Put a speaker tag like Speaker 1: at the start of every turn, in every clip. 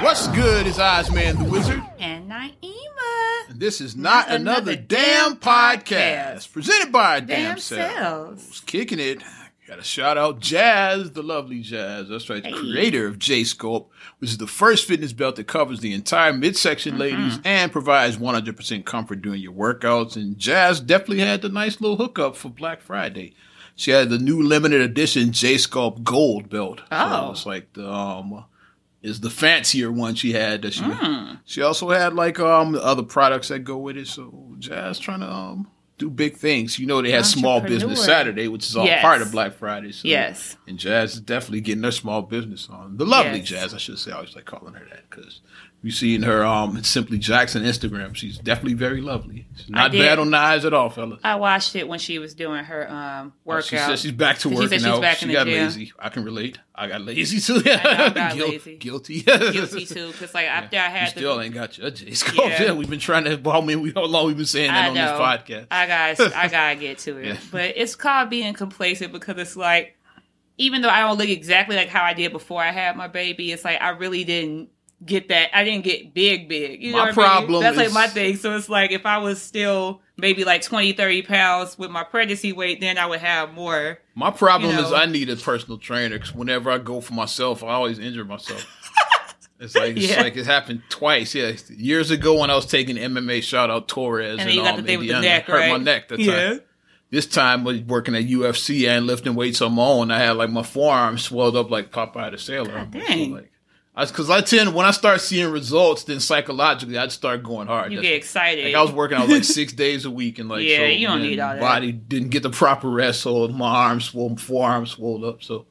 Speaker 1: What's good is Ozman the Wizard.
Speaker 2: And Naima.
Speaker 1: And this is not,
Speaker 2: Not
Speaker 1: another,
Speaker 2: another
Speaker 1: damn podcast.
Speaker 2: podcast.
Speaker 1: presented by Damn,
Speaker 2: Damn
Speaker 1: Cells.
Speaker 2: cells.
Speaker 1: Kicking it. Got to shout out Jazz, the lovely Jazz. That's right, the
Speaker 2: Hey.
Speaker 1: creator of J Sculpt, which is the first fitness belt that covers the entire midsection, ladies, and provides 100% comfort during your workouts. And Jazz definitely had the nice little hookup for Black Friday. She had the new limited edition J Sculpt Gold belt. So
Speaker 2: Oh.
Speaker 1: it's like the um is the fancier one she had that she she also had like um other products that go with it. So Jazz trying to um do big things. You know they had Small Business Saturday, which is all
Speaker 2: Yes.
Speaker 1: part of Black Friday. So
Speaker 2: Yes.
Speaker 1: and Jazz is definitely getting her small business on. The lovely
Speaker 2: Yes.
Speaker 1: Jazz, I should say. I always like calling her that because you see in her um Simply Jackson Instagram, she's definitely very lovely. She's not bad on the eyes at all, fellas.
Speaker 2: I watched it when she was doing her um
Speaker 1: Oh, She said she's back to
Speaker 2: She
Speaker 1: working
Speaker 2: said she's back
Speaker 1: she
Speaker 2: in the
Speaker 1: got
Speaker 2: gym.
Speaker 1: lazy. I can relate. I got lazy too.
Speaker 2: know, I got
Speaker 1: Guil-
Speaker 2: lazy.
Speaker 1: Guilty.
Speaker 2: guilty too, because like after I had, You
Speaker 1: still
Speaker 2: the,
Speaker 1: ain't got your J Sculpt.
Speaker 2: Yeah.
Speaker 1: Yeah. we've been trying to. Well, I mean, we how long we've been saying that
Speaker 2: I
Speaker 1: on this podcast.
Speaker 2: I got I gotta get to it.
Speaker 1: Yeah.
Speaker 2: But it's called being complacent because it's like even though I don't look exactly like how I did before I had my baby, it's like I really didn't get that I didn't get big big. You know
Speaker 1: My
Speaker 2: what I mean?
Speaker 1: problem
Speaker 2: That's like my thing. So it's like if I was still maybe like 20, 30 pounds with my pregnancy weight, then I would have more.
Speaker 1: My problem
Speaker 2: You
Speaker 1: is. I need a personal trainer because whenever I go for myself, I always injure myself. It's like it's
Speaker 2: Yeah.
Speaker 1: like it happened twice. Yeah, years ago when I was taking MMA, shout out Torres,
Speaker 2: And
Speaker 1: and,
Speaker 2: then you got the with the
Speaker 1: Indiana,
Speaker 2: neck,
Speaker 1: hurt my neck that
Speaker 2: Yeah.
Speaker 1: time. This time, was working at UFC and lifting weights on my own, I had like my forearm swelled up like Popeye the Sailor.
Speaker 2: God
Speaker 1: So,
Speaker 2: dang.
Speaker 1: like, because I, tend when I start seeing results, then psychologically I'd start going hard.
Speaker 2: You
Speaker 1: That's-
Speaker 2: get excited.
Speaker 1: like I was working out like six days a week, and like
Speaker 2: Yeah,
Speaker 1: so,
Speaker 2: you don't need all that.
Speaker 1: Body didn't get the proper rest, so my arms swole, forearms swelled up, so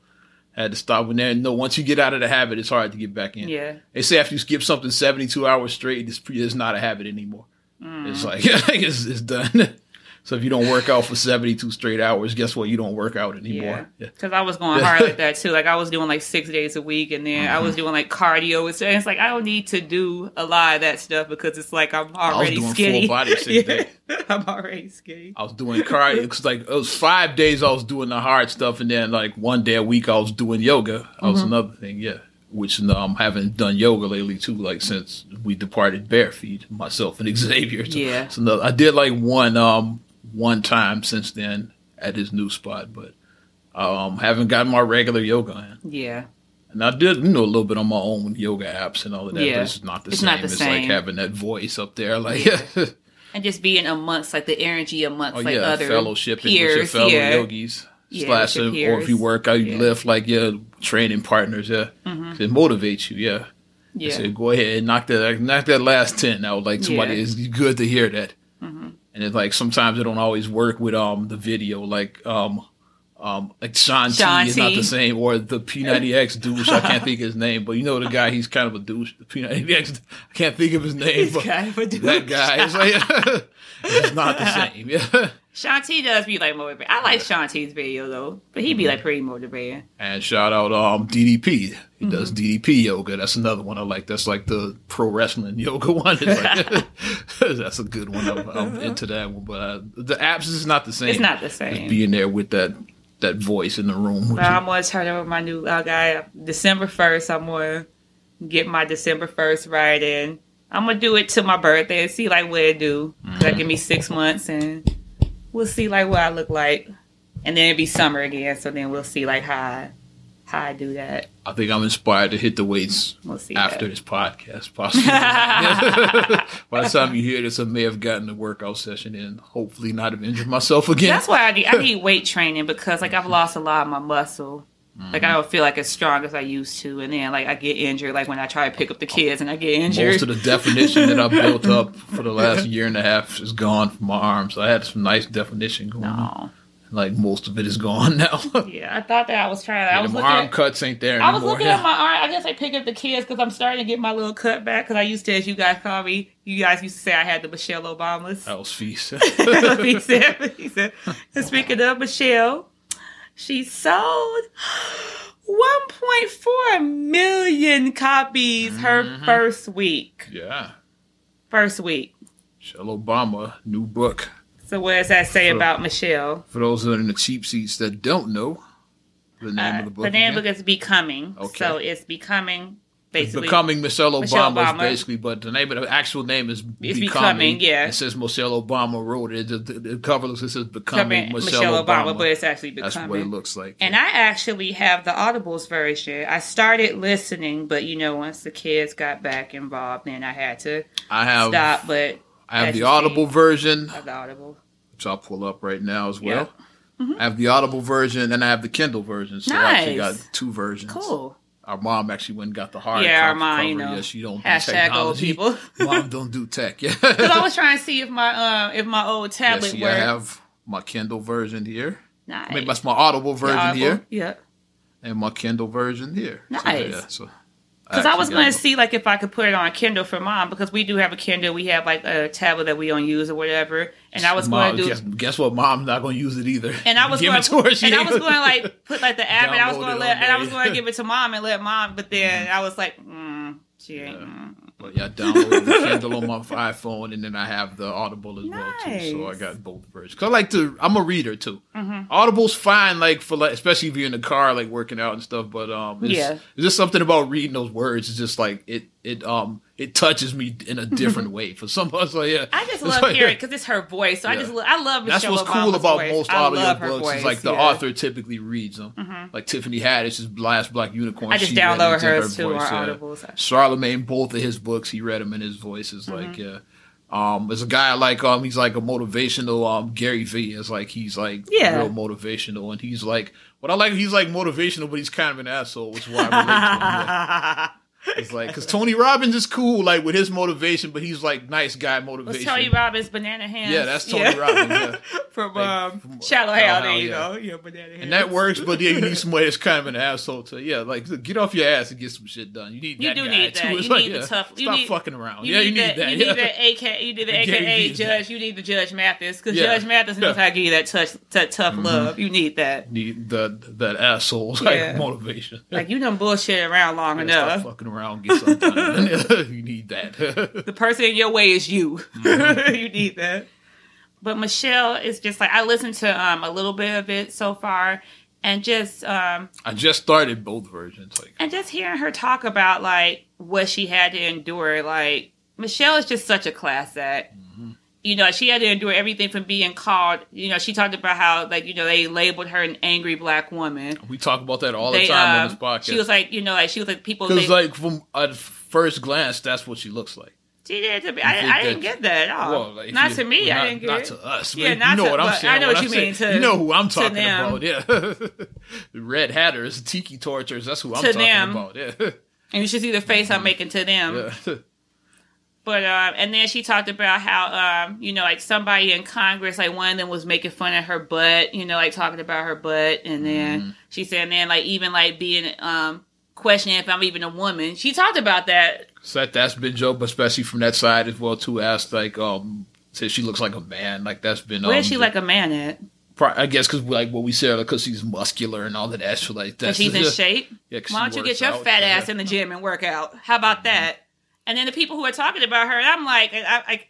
Speaker 1: I had to stop. And then no, once you get out of the habit, it's hard to get back in.
Speaker 2: Yeah.
Speaker 1: They say after you skip something seventy two hours straight, it's, it's not a habit anymore.
Speaker 2: Mm.
Speaker 1: It's like it's, it's done. so if you don't work out for seventy two straight hours, guess what? You don't work out anymore.
Speaker 2: Yeah,
Speaker 1: Yeah.
Speaker 2: because I was going hard like that too. Like I was doing like six days a week, and then I
Speaker 1: Mm-hmm.
Speaker 2: was doing like cardio. and. And it's like I don't need to do a lot of that stuff because it's like I'm already
Speaker 1: doing full
Speaker 2: skinny.
Speaker 1: body six
Speaker 2: Yeah.
Speaker 1: days.
Speaker 2: I'm already skinny.
Speaker 1: I was doing cardio because like it was five days I was doing the hard stuff, and then like one day a week I was doing yoga. That
Speaker 2: Mm-hmm.
Speaker 1: was another thing, yeah. Which um haven't done yoga lately too, like since we departed bare feet, myself and Xavier. So,
Speaker 2: Yeah.
Speaker 1: so no, I did like one um one time since then at his new spot, but um haven't gotten my regular yoga in.
Speaker 2: Yeah,
Speaker 1: And I did, you know, a little bit on my own yoga apps and all of that,
Speaker 2: Yeah.
Speaker 1: but it's not the
Speaker 2: It's
Speaker 1: same.
Speaker 2: not the
Speaker 1: it's like having that voice up there, like yeah.
Speaker 2: and just being amongst like the energy amongst
Speaker 1: Oh
Speaker 2: like
Speaker 1: yeah,
Speaker 2: other
Speaker 1: fellowshipping
Speaker 2: peers.
Speaker 1: with your fellow
Speaker 2: yeah,
Speaker 1: yogis.
Speaker 2: Yeah,
Speaker 1: slash, or if you work out, you lift like your training partners. Yeah, it motivates you. Yeah,
Speaker 2: yeah,
Speaker 1: say, go ahead and knock that knock that last ten out. Like somebody
Speaker 2: Yeah.
Speaker 1: is good to hear that. And it's like sometimes it don't always work with um the video. Like um um like Shaun T
Speaker 2: Sean
Speaker 1: is not the same, or the P90X douche. I can't think of his name, but you know the guy. He's kind of a douche. The P90X. I can't think of his name.
Speaker 2: He's
Speaker 1: but
Speaker 2: kind of a douche.
Speaker 1: that guy is like it's not the same. Yeah.
Speaker 2: Shaun T does be like motivating. I like Shaun T's video though, but he be like pretty motivating.
Speaker 1: And shout out um DDP. He does
Speaker 2: Mm-hmm.
Speaker 1: DDP yoga. That's another one I like. That's like the pro wrestling yoga one. Like, that's a good one. I'm, I'm into that one. But uh, the apps is not the same.
Speaker 2: It's not the
Speaker 1: Just
Speaker 2: same.
Speaker 1: being there with that that voice in the room.
Speaker 2: I'm gonna turn over my new uh, guy December first. I'm gonna get my December first right in. I'm gonna do it to my birthday and see like what it do. Like give me six months and we'll see like what I look like. And then it'll be summer again, so then we'll see like how I, how I do that.
Speaker 1: I think I'm inspired to hit the weights
Speaker 2: We'll see
Speaker 1: after
Speaker 2: that.
Speaker 1: this podcast, possibly. By the time you hear this, I may have gotten a workout session in. Hopefully, not have injured myself again.
Speaker 2: That's why I need I need weight training because like I've lost a lot of my muscle. Like I don't feel like as strong as I used to, and then like I get injured. Like when I try to pick up the kids and I get injured.
Speaker 1: Most of the definition that I built up for the last year and a half is gone from my arms. So I had some nice definition going on.
Speaker 2: no,
Speaker 1: Like most of it is gone now.
Speaker 2: yeah, I thought that I was trying. I was looking.
Speaker 1: arm
Speaker 2: At,
Speaker 1: cuts ain't there
Speaker 2: I was looking at my arm. I guess I pick up the kids because I'm starting to get my little cut back. Because I used to, as you guys call me, you guys used to say I had the Michelle Obamas.
Speaker 1: that was feast.
Speaker 2: he said, he said, and speaking of Michelle, she sold 1.4 million copies her
Speaker 1: Mm-hmm.
Speaker 2: first week.
Speaker 1: yeah.
Speaker 2: First week.
Speaker 1: Michelle Obama, new book.
Speaker 2: So what does that say
Speaker 1: So-
Speaker 2: about Michelle?
Speaker 1: For those that are in the cheap seats that don't know the name
Speaker 2: Uh,
Speaker 1: of the book.
Speaker 2: the name
Speaker 1: again.
Speaker 2: Of the book is Becoming.
Speaker 1: Okay.
Speaker 2: So it's Becoming basically.
Speaker 1: Becoming Michelle Obama,
Speaker 2: Michelle Obama.
Speaker 1: basically, but the name of the actual name is
Speaker 2: It's
Speaker 1: Becoming.
Speaker 2: Becoming, yeah.
Speaker 1: It says Michelle Obama wrote it. The, the, the cover looks, it says Becoming,
Speaker 2: Becoming
Speaker 1: Michelle, Obama.
Speaker 2: but it's actually Becoming.
Speaker 1: That's what it looks like.
Speaker 2: And I actually have the Audibles version. I started listening, but you know, once the kids got back involved, then I had to
Speaker 1: I have
Speaker 2: stop. But
Speaker 1: I have the Audible version,
Speaker 2: I have the Audible.
Speaker 1: which I'll pull up right now as well.
Speaker 2: Yeah.
Speaker 1: I have the Audible version and I have the Kindle version. So I actually got two versions.
Speaker 2: Cool.
Speaker 1: Our mom actually went and got the hard
Speaker 2: Yeah, our mom, you know,
Speaker 1: yeah, she don't do
Speaker 2: hashtag old people.
Speaker 1: mom don't do tech. Yeah.
Speaker 2: Because I was trying to see if my uh, if my old
Speaker 1: yeah,
Speaker 2: tablet
Speaker 1: see,
Speaker 2: worked.
Speaker 1: I have my Kindle version here.
Speaker 2: nice.
Speaker 1: I mean, that's my Audible version
Speaker 2: Audible,
Speaker 1: here
Speaker 2: Yeah.
Speaker 1: and my Kindle version here. So,
Speaker 2: Nice.
Speaker 1: yeah, so
Speaker 2: Because I was going to see like if I could put it on a Kindle for mom because we do have a Kindle. We have like a tablet that we don't use or whatever. And I was
Speaker 1: Mom,
Speaker 2: going to do.
Speaker 1: guess, guess what? Mom's not going to use it either.
Speaker 2: And I was
Speaker 1: give
Speaker 2: going
Speaker 1: it to her.
Speaker 2: And I was going to like put like the app, and I was going to let, and I was going to give it to mom and let mom. But then I was like, mm, she ain't. mm.
Speaker 1: But yeah, I downloaded the Kindle on my iPhone, and then I have the Audible as well too. So I got both versions. Cause I like to. I'm a reader too.
Speaker 2: Mm-hmm.
Speaker 1: Audible's fine, like for like, especially if you're in the car, like working out and stuff. But um, it's,
Speaker 2: Yeah.
Speaker 1: it's just something about reading those words. It's just like it. It um, it touches me in a different way. For some of us, like yeah,
Speaker 2: I just love
Speaker 1: like-
Speaker 2: hearing because it's her voice. So I just lo- I love
Speaker 1: That's
Speaker 2: Michelle
Speaker 1: what's cool about
Speaker 2: voice.
Speaker 1: most
Speaker 2: I
Speaker 1: audio books.
Speaker 2: voice.
Speaker 1: Is like the
Speaker 2: yeah.
Speaker 1: author typically reads them. Like Tiffany Haddish's Last Black Unicorn.
Speaker 2: I just
Speaker 1: she read it
Speaker 2: download hers
Speaker 1: her
Speaker 2: too
Speaker 1: voice,
Speaker 2: on
Speaker 1: yeah.
Speaker 2: Audibles.
Speaker 1: Charlemagne, both of his books, he read them in his voice. It's like,
Speaker 2: Mm-hmm.
Speaker 1: yeah. Um, there's a guy like um, he's like a motivational um Gary V is like he's like
Speaker 2: Yeah.
Speaker 1: real motivational, and he's like what I like. He's like motivational, but he's kind of an asshole, which is why I relate to him. Yeah. It's like because Tony Robbins is cool, like with his motivation, but he's like nice guy motivation.
Speaker 2: Tony Robbins Banana Hands?
Speaker 1: Yeah, that's Tony Robbins, yeah.
Speaker 2: from
Speaker 1: Like,
Speaker 2: um,
Speaker 1: from
Speaker 2: Shallow
Speaker 1: Shallow Hal.
Speaker 2: There you
Speaker 1: yeah.
Speaker 2: go. Yeah, Banana Hands.
Speaker 1: and that works, but yeah, you need somebody that's kind of an asshole to yeah, like get off your ass and get some shit done. You need
Speaker 2: You
Speaker 1: that You
Speaker 2: do
Speaker 1: guy
Speaker 2: need
Speaker 1: too.
Speaker 2: that.
Speaker 1: It's
Speaker 2: You
Speaker 1: like,
Speaker 2: need the tough- you
Speaker 1: Stop
Speaker 2: need-
Speaker 1: fucking around.
Speaker 2: You
Speaker 1: yeah, you need
Speaker 2: that.
Speaker 1: that.
Speaker 2: You
Speaker 1: yeah.
Speaker 2: need the AK. You need the AKA Judge. You need the Judge Mathis because
Speaker 1: Yeah.
Speaker 2: Judge Mathis knows
Speaker 1: Yeah. Mm-hmm.
Speaker 2: how to give you that touch, that tough love. You need that.
Speaker 1: need the that asshole like motivation.
Speaker 2: Like you done bullshit around long enough.
Speaker 1: Fucking around, get something you need that.
Speaker 2: The person in your way is you.
Speaker 1: Mm-hmm.
Speaker 2: you need that. But Michelle is just like I listened to um a little bit of it so far, and just um
Speaker 1: I just started both versions. Like
Speaker 2: and just hearing her talk about like what she had to endure. Like Michelle is just such a class act.
Speaker 1: Mm-hmm.
Speaker 2: You know, she had to endure everything from being called. You know, she talked about how like you know they labeled her an angry black woman.
Speaker 1: we talk about that all the
Speaker 2: They,
Speaker 1: time on
Speaker 2: um,
Speaker 1: this podcast.
Speaker 2: She was like, you know, like she was like people.
Speaker 1: because like from at first glance, that's what she looks like.
Speaker 2: She did to me. I, I didn't get that at all.
Speaker 1: Well, like,
Speaker 2: not
Speaker 1: you-
Speaker 2: to me.
Speaker 1: well,
Speaker 2: I didn't get
Speaker 1: not
Speaker 2: it.
Speaker 1: to us.
Speaker 2: Yeah, not
Speaker 1: you know
Speaker 2: to-
Speaker 1: what I'm saying.
Speaker 2: I know
Speaker 1: When
Speaker 2: what you mean to-
Speaker 1: you know who I'm talking about. Yeah, the Red Hatters, Tiki Tortures. That's who I'm talking
Speaker 2: them.
Speaker 1: about. Yeah,
Speaker 2: And you should see the face I'm making to them.
Speaker 1: yeah.
Speaker 2: But um, and then she talked about how um, you know, like somebody in Congress, like one of them was making fun of her butt, you know, like talking about her butt, and then
Speaker 1: Mm-hmm.
Speaker 2: she said, then like even like being um questioning if I'm even a woman. She talked about that.
Speaker 1: So that that's been joke, but especially from that side as well too. Asked like um. Said she looks like a man, like that's been.
Speaker 2: Where
Speaker 1: um,
Speaker 2: is she like a man at?
Speaker 1: I guess because like what we said, because she's muscular and all of that. So like
Speaker 2: that.
Speaker 1: that's
Speaker 2: she's in shape.
Speaker 1: Yeah,
Speaker 2: Why don't you get your
Speaker 1: out,
Speaker 2: fat ass
Speaker 1: yeah.
Speaker 2: in the gym and work out? How about that? And then the people who are talking about her, and I'm like, I, I,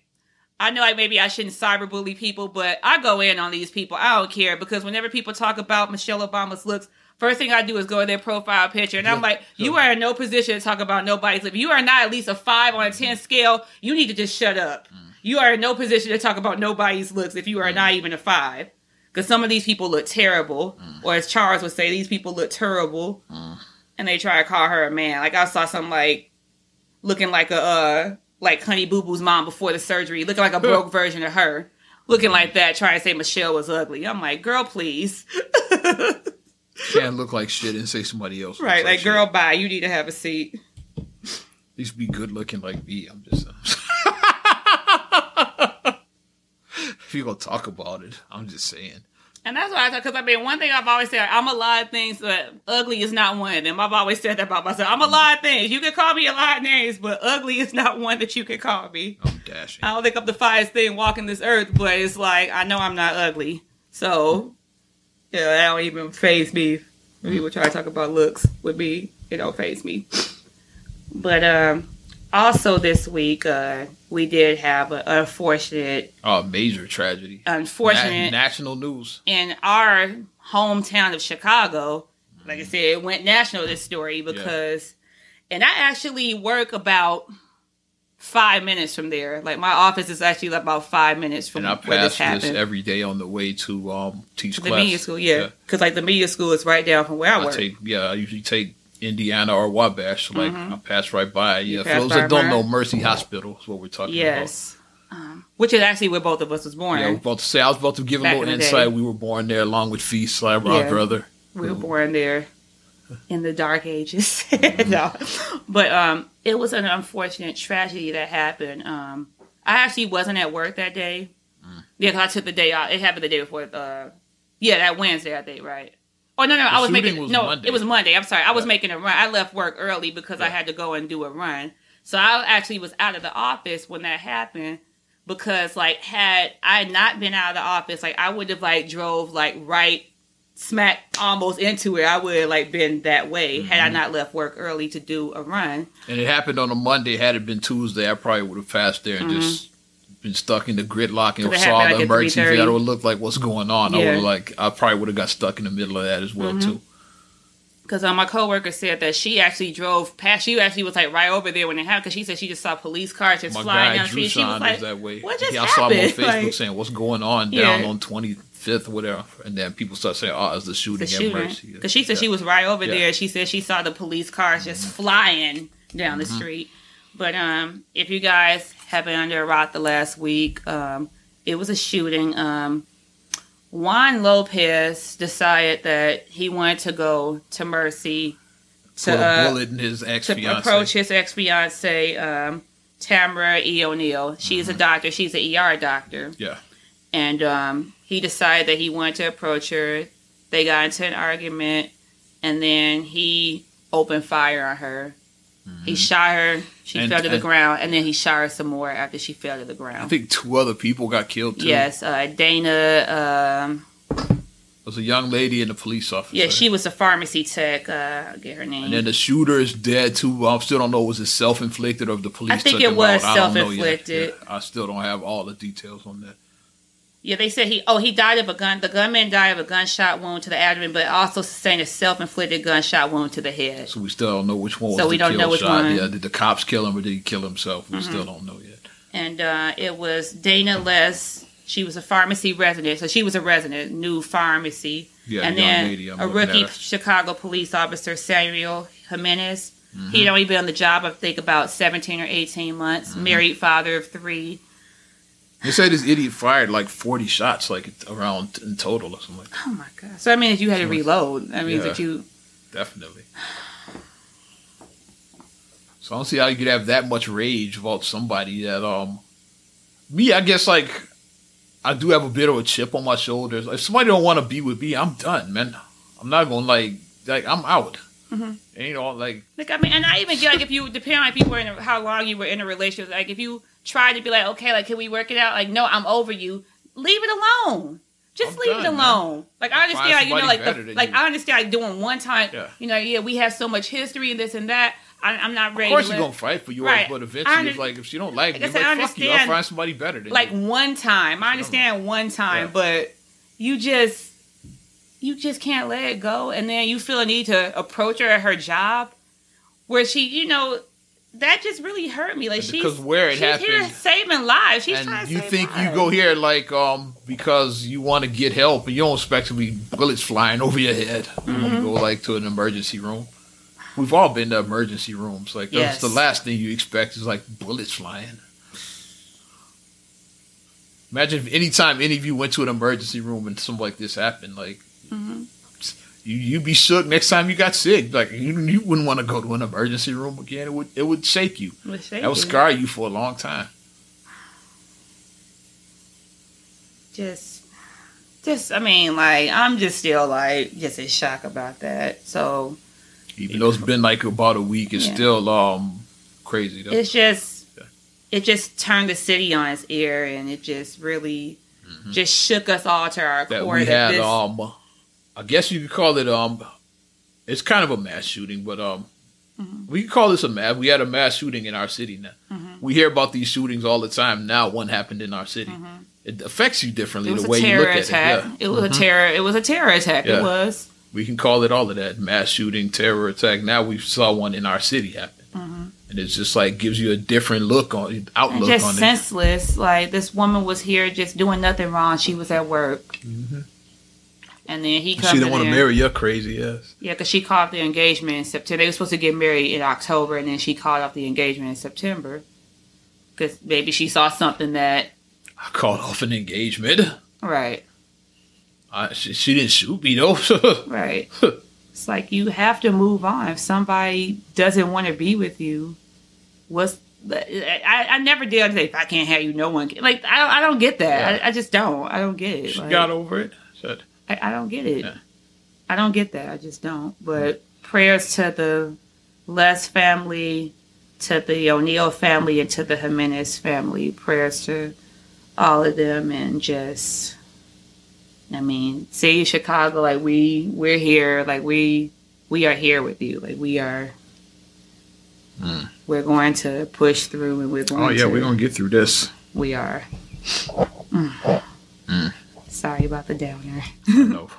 Speaker 2: I know like maybe I shouldn't cyberbully people, but I go in on these people. I don't care because whenever people talk about Michelle Obama's looks, first thing I do is go to their profile picture, and I'm
Speaker 1: Yeah,
Speaker 2: like, you are in no position to talk about nobody's lip. You are not at least a five on a ten scale. You need to just shut up.
Speaker 1: Mm.
Speaker 2: You are in no position to talk about nobody's looks if you are not even a five. Because some of these people look terrible,
Speaker 1: Mm.
Speaker 2: or as Charles would say, these people look terrible and they try to call her a man. Like I saw some like looking like a uh like Honey Boo Boo's mom before the surgery, looking like a broke version of her, looking like that, trying to say Michelle was ugly. I'm like, girl, please,
Speaker 1: Can't look like shit and say somebody else.
Speaker 2: right? Like,
Speaker 1: shit.
Speaker 2: girl, bye. You need to have a seat.
Speaker 1: At least be good looking like me. I'm just. if you gonna talk about it, I'm just saying.
Speaker 2: And that's why I thought, because I mean, one thing I've always said, I'm a lot of things, but ugly is not one of them. I've always said that about myself. I'm a lot of things. You can call me a lot of names, but ugly is not one that you can call me.
Speaker 1: I'm dashing.
Speaker 2: I don't think I'm the finest thing walking this earth, but it's like I know I'm not ugly. So yeah, that don't even phase me. When people try to talk about looks with me, it don't phase me. But um also this week, uh, we did have an unfortunate
Speaker 1: Oh, major tragedy.
Speaker 2: unfortunate
Speaker 1: Na- national news.
Speaker 2: in our hometown of Chicago. Like I said, it went national this story because and I actually work about five minutes from there. Like my office is actually about five minutes from
Speaker 1: And I
Speaker 2: where this
Speaker 1: pass this,
Speaker 2: happened.
Speaker 1: every day on the way to um teach
Speaker 2: the
Speaker 1: class.
Speaker 2: media school, yeah, because like the media school is right down from where I
Speaker 1: I
Speaker 2: work.
Speaker 1: take yeah, I usually take Indiana or Wabash. So like I passed right by. Yeah, for
Speaker 2: Mm-hmm.
Speaker 1: those that don't know, Mercy Hospital is what we're talking about.
Speaker 2: yes, um, which is actually where both of us was born.
Speaker 1: Yeah, I was about to say I was about to give a little
Speaker 2: in
Speaker 1: insight.
Speaker 2: day.
Speaker 1: We were born there along with Feast, our
Speaker 2: Yeah.
Speaker 1: brother.
Speaker 2: we were born there in the dark ages. no. But um it was an unfortunate tragedy that happened. Um I actually wasn't at work that day. Yeah, 'cause I took the day off. It happened the day before uh yeah, that Wednesday, I think, right? Oh no, no, I was making
Speaker 1: was
Speaker 2: no,
Speaker 1: Monday.
Speaker 2: it was Monday. I'm sorry. I was
Speaker 1: Yeah.
Speaker 2: making a run. I left work early because I had to go and do a run. So I actually was out of the office when that happened because like had I not been out of the office, like I would have like drove like right smack almost into it. I would have like been that way had
Speaker 1: Mm-hmm.
Speaker 2: I not left work early to do a run.
Speaker 1: And it happened on a Monday. Had it been Tuesday, I probably would have passed there and just been stuck in the gridlock and
Speaker 2: Mm-hmm.
Speaker 1: saw the emergency
Speaker 2: 3:30.
Speaker 1: vehicle. It would look like what's going on. I would like I probably would have got stuck in the middle of that as well
Speaker 2: Mm-hmm.
Speaker 1: too.
Speaker 2: Because uh, my coworker said that she actually drove past. She actually was like right over there when it happened. Because she said she just saw police cars just
Speaker 1: My
Speaker 2: flying down the street. She was like,
Speaker 1: that way.
Speaker 2: "What just
Speaker 1: yeah, I saw him on? Facebook
Speaker 2: Like-
Speaker 1: saying what's going on
Speaker 2: Yeah.
Speaker 1: down on twenty fifth whatever, and then people start saying, "Oh, it's the shooting
Speaker 2: the
Speaker 1: at
Speaker 2: shooter. Because she said
Speaker 1: Yeah.
Speaker 2: she was right over
Speaker 1: Yeah. Mm-hmm.
Speaker 2: there. She said she saw the police cars just flying down the street. But um, if you guys have been under a rock the last week, um, it was a shooting. Um, Juan Lopez decided that he wanted to go to Mercy to uh,
Speaker 1: in his
Speaker 2: to approach his ex fiance, um, Tamara E. O'Neal. She's a doctor. She's an ER doctor.
Speaker 1: Mm-hmm. Yeah.
Speaker 2: And um, he decided that he wanted to approach her. They got into an argument, and then he opened fire on her. He shot her. She
Speaker 1: Mm-hmm. And-
Speaker 2: fell to the ground, and then he shot her some more after she fell to the ground.
Speaker 1: I think two other people got killed too.
Speaker 2: Yes, uh, Dana. Um,
Speaker 1: It was a young lady and a police officer.
Speaker 2: yeah, she was a pharmacy tech. Uh, I'll get her name.
Speaker 1: And then the shooter is dead too. I still don't know was it self inflicted or if the police.
Speaker 2: I think
Speaker 1: took
Speaker 2: it was
Speaker 1: out. I don't know yet.
Speaker 2: self-inflicted.
Speaker 1: Yeah, I still don't have all the details on that.
Speaker 2: Yeah, they said he. Oh, he died of a gun. The gunman died of a gunshot wound to the abdomen, but also sustained a self-inflicted gunshot wound to the head.
Speaker 1: So we still don't know which one was
Speaker 2: So we don't know which
Speaker 1: shot.
Speaker 2: one. Mm-hmm.
Speaker 1: Yeah, did the cops kill him or did he kill himself? We still don't know yet.
Speaker 2: And uh, it was Dayna Less. She was a pharmacy resident, so she was a resident, new pharmacy.
Speaker 1: Yeah,
Speaker 2: and
Speaker 1: young
Speaker 2: then
Speaker 1: lady,
Speaker 2: a rookie. Chicago police officer, Samuel Jimenez.
Speaker 1: Mm-hmm.
Speaker 2: He'd only been on the job, I think, about 17 or 18 months.
Speaker 1: Mm-hmm.
Speaker 2: Married father of three.
Speaker 1: They say this idiot fired like forty shots, like around in total or something. Like that.
Speaker 2: Oh my god! So I mean, if you had to reload, that means
Speaker 1: Yeah.
Speaker 2: that you.
Speaker 1: Definitely. So I don't see how you could have that much rage about somebody that um me, I guess like I do have a bit of a chip on my shoulders. If somebody don't want to be with me, I'm done, man. I'm not gonna like like I'm out.
Speaker 2: Mm-hmm.
Speaker 1: You know, like
Speaker 2: Like I mean, and I even get like if you depend on if you were in a, how long you were in a relationship. Like if you tried to be like, okay, like can we work it out? Like no, I'm over you. Leave it alone. Just
Speaker 1: I'm
Speaker 2: leave
Speaker 1: done,
Speaker 2: it alone. Like I understand, like you know, like the, like
Speaker 1: you.
Speaker 2: I understand, like doing one time.
Speaker 1: Yeah.
Speaker 2: You know, yeah, we have so much history and this and that. I, I'm not ready.
Speaker 1: of
Speaker 2: course
Speaker 1: you're gonna fight for yours,
Speaker 2: Right.
Speaker 1: but eventually
Speaker 2: under-
Speaker 1: it's like if she don't like
Speaker 2: Like I
Speaker 1: me, like,
Speaker 2: I
Speaker 1: fuck you, I'll find somebody better than
Speaker 2: like
Speaker 1: you.
Speaker 2: one time. I understand one time,
Speaker 1: Yeah.
Speaker 2: but you just you just can't let it go, and then you feel a need to approach her at her job, where she, you know, that just really hurt me. Like she's
Speaker 1: Because where it
Speaker 2: she's here
Speaker 1: happened-
Speaker 2: saving lives. She's trying
Speaker 1: and you think you go here like um because you want to get help and you don't expect to be bullets flying over your head you
Speaker 2: Mm-hmm.
Speaker 1: to go like to an emergency room we've all been to emergency rooms like
Speaker 2: Yes.
Speaker 1: the last thing you expect is like bullets flying imagine if anytime any of you went to an emergency room and something like this happened like
Speaker 2: Mm-hmm.
Speaker 1: you you'd be shook next time you got sick like you, you wouldn't want to go to an emergency room again it would it would shake you
Speaker 2: Well, thank
Speaker 1: that would scar you for a long time
Speaker 2: Just, just. I mean, like I'm just still like just in shock about that. So
Speaker 1: Even though it's been like about a week, it's
Speaker 2: Yeah.
Speaker 1: still um crazy though.
Speaker 2: it's just
Speaker 1: Yeah.
Speaker 2: it just turned the city on its ear and it just really just shook us all to our
Speaker 1: Mm-hmm. that
Speaker 2: core
Speaker 1: we
Speaker 2: that
Speaker 1: had
Speaker 2: this,
Speaker 1: um I guess you could call it um it's kind of a mass shooting, but um
Speaker 2: Mm-hmm.
Speaker 1: we could call this a mass we had a mass shooting in our city now.
Speaker 2: Mm-hmm.
Speaker 1: We hear about these shootings all the time. Now one happened in our city. It affects you differently
Speaker 2: Mm-hmm.
Speaker 1: the way you look at
Speaker 2: attack.
Speaker 1: it. Yeah.
Speaker 2: It was a terror. It was a terror attack.
Speaker 1: Yeah.
Speaker 2: It was.
Speaker 1: We can call it all of that. Mass shooting, terror attack. Now we saw one in our city happen. and it's just like gives you a different look on outlook
Speaker 2: just
Speaker 1: on it.
Speaker 2: senseless. Like this woman was here just doing nothing wrong. She was at work. And then he comes
Speaker 1: She
Speaker 2: in
Speaker 1: don't want to marry your crazy ass.
Speaker 2: Yeah, because she called off the engagement in September. They were supposed to get married in October, and then she called off the engagement in September. Because maybe she saw something that.
Speaker 1: I called off an engagement.
Speaker 2: Right,
Speaker 1: I, she, she didn't shoot me though.
Speaker 2: right. it's like you have to move on. If somebody doesn't want to be with you, what's. I, I never did say if I can't have you, no one can. Like I, I don't get that.
Speaker 1: Yeah.
Speaker 2: I, I just don't. I don't get it.
Speaker 1: she
Speaker 2: Like,
Speaker 1: got over it. Said,
Speaker 2: I, I don't get it.
Speaker 1: Yeah.
Speaker 2: I don't get that. I just don't. But prayers to the Less family, to the O'Neal family, and to the Jimenez family. Prayers to all of them, and just, I mean, city Chicago, like we we're here, like we we are here with you, like we are.
Speaker 1: Mm.
Speaker 2: We're going to push through, and we're going.
Speaker 1: oh yeah,
Speaker 2: to,
Speaker 1: we're gonna get through this.
Speaker 2: We are. Mm.
Speaker 1: Mm.
Speaker 2: Sorry about the downer.
Speaker 1: no.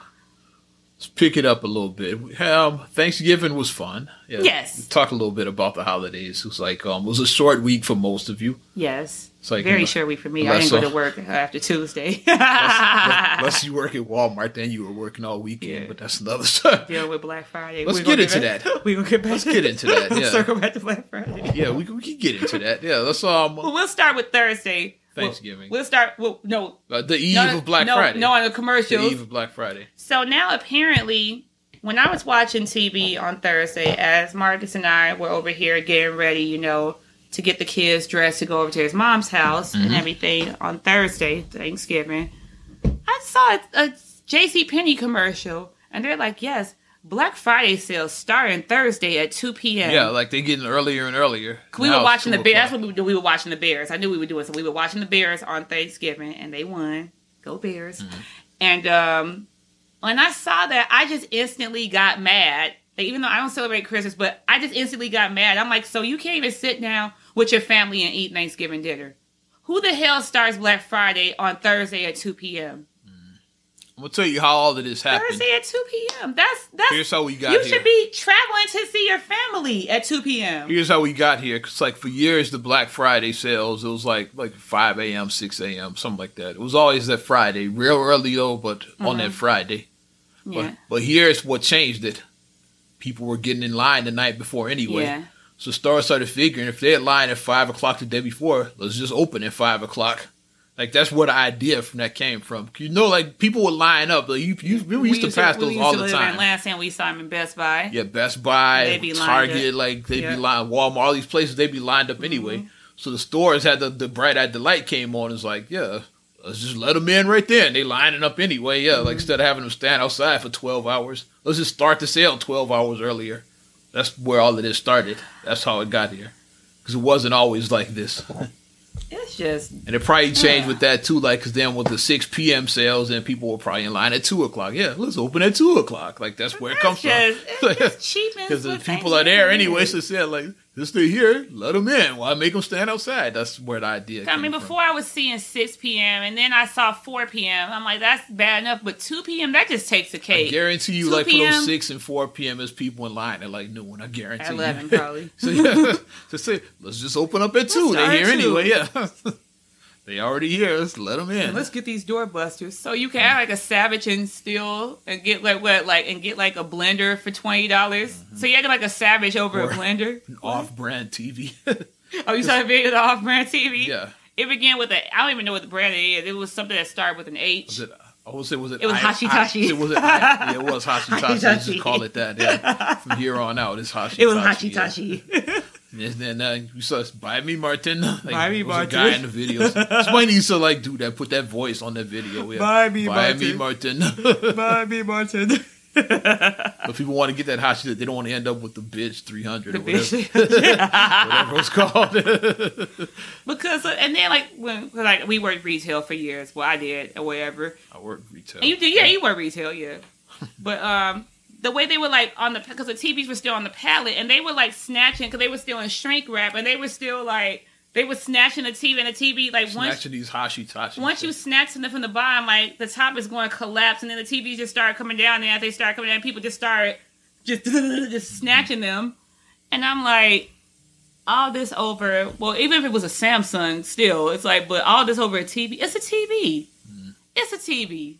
Speaker 1: Let's pick it up a little bit. Um, Thanksgiving was fun. Yeah.
Speaker 2: Yes.
Speaker 1: We talked a little bit about the holidays. It was like um, it was a short week for most of you.
Speaker 2: Yes.
Speaker 1: It's like
Speaker 2: Very
Speaker 1: you know,
Speaker 2: short week for me. I didn't go
Speaker 1: uh,
Speaker 2: to work after Tuesday.
Speaker 1: Unless, unless you work at Walmart, then you were working all weekend.
Speaker 2: Yeah.
Speaker 1: But that's another story.
Speaker 2: Deal with Black Friday.
Speaker 1: Let's get into
Speaker 2: back-
Speaker 1: that.
Speaker 2: We're gonna get back.
Speaker 1: Let's get into that, yeah.
Speaker 2: Circle back to Black Friday.
Speaker 1: Yeah, we, we can get into that. Yeah, let's um
Speaker 2: Well, we'll start with Thursday.
Speaker 1: Thanksgiving.
Speaker 2: We'll, start. Well, no,
Speaker 1: uh, the eve
Speaker 2: no,
Speaker 1: of Black
Speaker 2: no,
Speaker 1: Friday.
Speaker 2: No, on the
Speaker 1: commercial.
Speaker 2: the
Speaker 1: eve of Black Friday.
Speaker 2: So now apparently, when I was watching TV on Thursday, as Marcus and I were over here getting ready, you know, to get the kids dressed to go over to his mom's house and
Speaker 1: Mhm.
Speaker 2: everything on Thursday, Thanksgiving, I saw a, a J.C. Penney commercial, and they're like, "Yes, Black Friday sales starting Thursday at two p.m."
Speaker 1: Yeah, like they're getting earlier and earlier.
Speaker 2: We
Speaker 1: Now
Speaker 2: were watching the Bears. That's what we were. We were watching the Bears. I knew we were doing so. We were watching the Bears on Thanksgiving, and they won. Go Bears!
Speaker 1: Mhm.
Speaker 2: And um, when I saw that, I just instantly got mad. Like, even though I don't celebrate Christmas, but I just instantly got mad. I'm like, so you can't even sit down with your family and eat Thanksgiving dinner? Who the hell starts Black Friday on Thursday at 2 p.m.?
Speaker 1: I'm gonna tell you how all of this happened.
Speaker 2: Thursday at 2 p.m. That's that's
Speaker 1: Here's how we got
Speaker 2: you
Speaker 1: here.
Speaker 2: should be traveling to see your family at 2 p.m.
Speaker 1: Here's how we got here. Cause like for years, the Black Friday sales, it was like like 5 a.m., 6 a.m., something like that. It was always that Friday, real early though, but on
Speaker 2: Mhm.
Speaker 1: that Friday.
Speaker 2: Yeah,
Speaker 1: But but here's what changed it. People were getting in line the night before anyway.
Speaker 2: yeah.
Speaker 1: So stores started figuring if they had line at five o'clock the day before, let's just open at five o'clock. Like that's where the idea from that came from. You know, like people would line up. Like you, you we used to pass
Speaker 2: we
Speaker 1: those all
Speaker 2: to
Speaker 1: the
Speaker 2: live In
Speaker 1: time.
Speaker 2: Atlanta, and we saw them in Best Buy.
Speaker 1: Yeah, Best Buy,
Speaker 2: They be
Speaker 1: Target,
Speaker 2: up.
Speaker 1: like they'd.
Speaker 2: Mm-hmm.
Speaker 1: be lined, Walmart, all these places they'd be lined up anyway. So the stores had the, the bright eyed delight came on. It's like, yeah, let's just let them in right there. And they lining up anyway. Yeah,
Speaker 2: Mm-hmm.
Speaker 1: like instead of having them stand outside for twelve hours, let's just start the sale twelve hours earlier. That's where all of this started. That's how it got here. Because it wasn't always like this.
Speaker 2: It's just
Speaker 1: And it probably changed
Speaker 2: Yeah.
Speaker 1: with that too, like because then with the six p.m. sales, and people were probably in line at two o'clock. Yeah, let's open at two o'clock. Like that's where it comes
Speaker 2: just,
Speaker 1: from.
Speaker 2: It's cheapens
Speaker 1: Because the people are there anyway, so said like, since they're here, let them in. Why make them stand outside? That's where the idea.
Speaker 2: I
Speaker 1: came
Speaker 2: mean,
Speaker 1: from.
Speaker 2: before I was seeing 6 p.m. and then I saw 4 p.m. I'm like, that's bad enough. But 2 p.m. that just takes a
Speaker 1: I
Speaker 2: cake.
Speaker 1: guarantee you,
Speaker 2: 2
Speaker 1: like for those six and four p.m. is people in line at like noon. I guarantee
Speaker 2: At
Speaker 1: you.
Speaker 2: 11 probably.
Speaker 1: so yeah, so say let's just open up at two. They're here
Speaker 2: two.
Speaker 1: anyway. Yeah, they already here. Let's let them in.
Speaker 2: And let's get these doorbusters. So you can act like a savage and steal and get like what like and get like a blender for twenty dollars. Mm-hmm. So you acted like a savage over
Speaker 1: Or-
Speaker 2: a blender.
Speaker 1: An Off-brand TV.
Speaker 2: Oh, you saw the video of the off-brand TV?
Speaker 1: yeah,
Speaker 2: It began with a I don't even know what the brand it is. It was something that started with an H.
Speaker 1: was it? I would say was it?
Speaker 2: It was
Speaker 1: I-
Speaker 2: Hashitashi.
Speaker 1: I- it was it. I- yeah, it was Hashitashi.
Speaker 2: Hashitashi.
Speaker 1: just call it that. Yeah. From here on out, it's Hashitashi.
Speaker 2: It was
Speaker 1: yeah. And then uh, you saw buy me Martin. Like,
Speaker 2: Buy me Martin.
Speaker 1: Guy in the video. It's Somebody needs to like do that. Put that voice on that video. Yeah.
Speaker 2: Buy me
Speaker 1: buy
Speaker 2: Martin.
Speaker 1: me Martin.
Speaker 2: Bye, me, Martin.
Speaker 1: but people want to get that hot shit. They don't want to end up with the bitch three hundred
Speaker 2: The
Speaker 1: or whatever,
Speaker 2: bitch.
Speaker 1: whatever it's called.
Speaker 2: because uh, and then like when like we worked retail for years. Well, I did or whatever.
Speaker 1: I worked retail.
Speaker 2: And you did, yeah, you worked retail, yeah. but um, the way they were like on the because the TVs were still on the pallet and they were like snatching because they were still in shrink wrap and they were still like they were snatching the TV and the TV like once
Speaker 1: Snatching these Hashitashi.
Speaker 2: once you snatch something from the bottom, like the top is going to collapse, and then the TVs just start coming down. And as they start coming down, people just start just just snatching them, and I'm like, all this over. Well, even if it was a Samsung, still, it's like, but all this over a TV. It's a TV. Mm. It's a TV.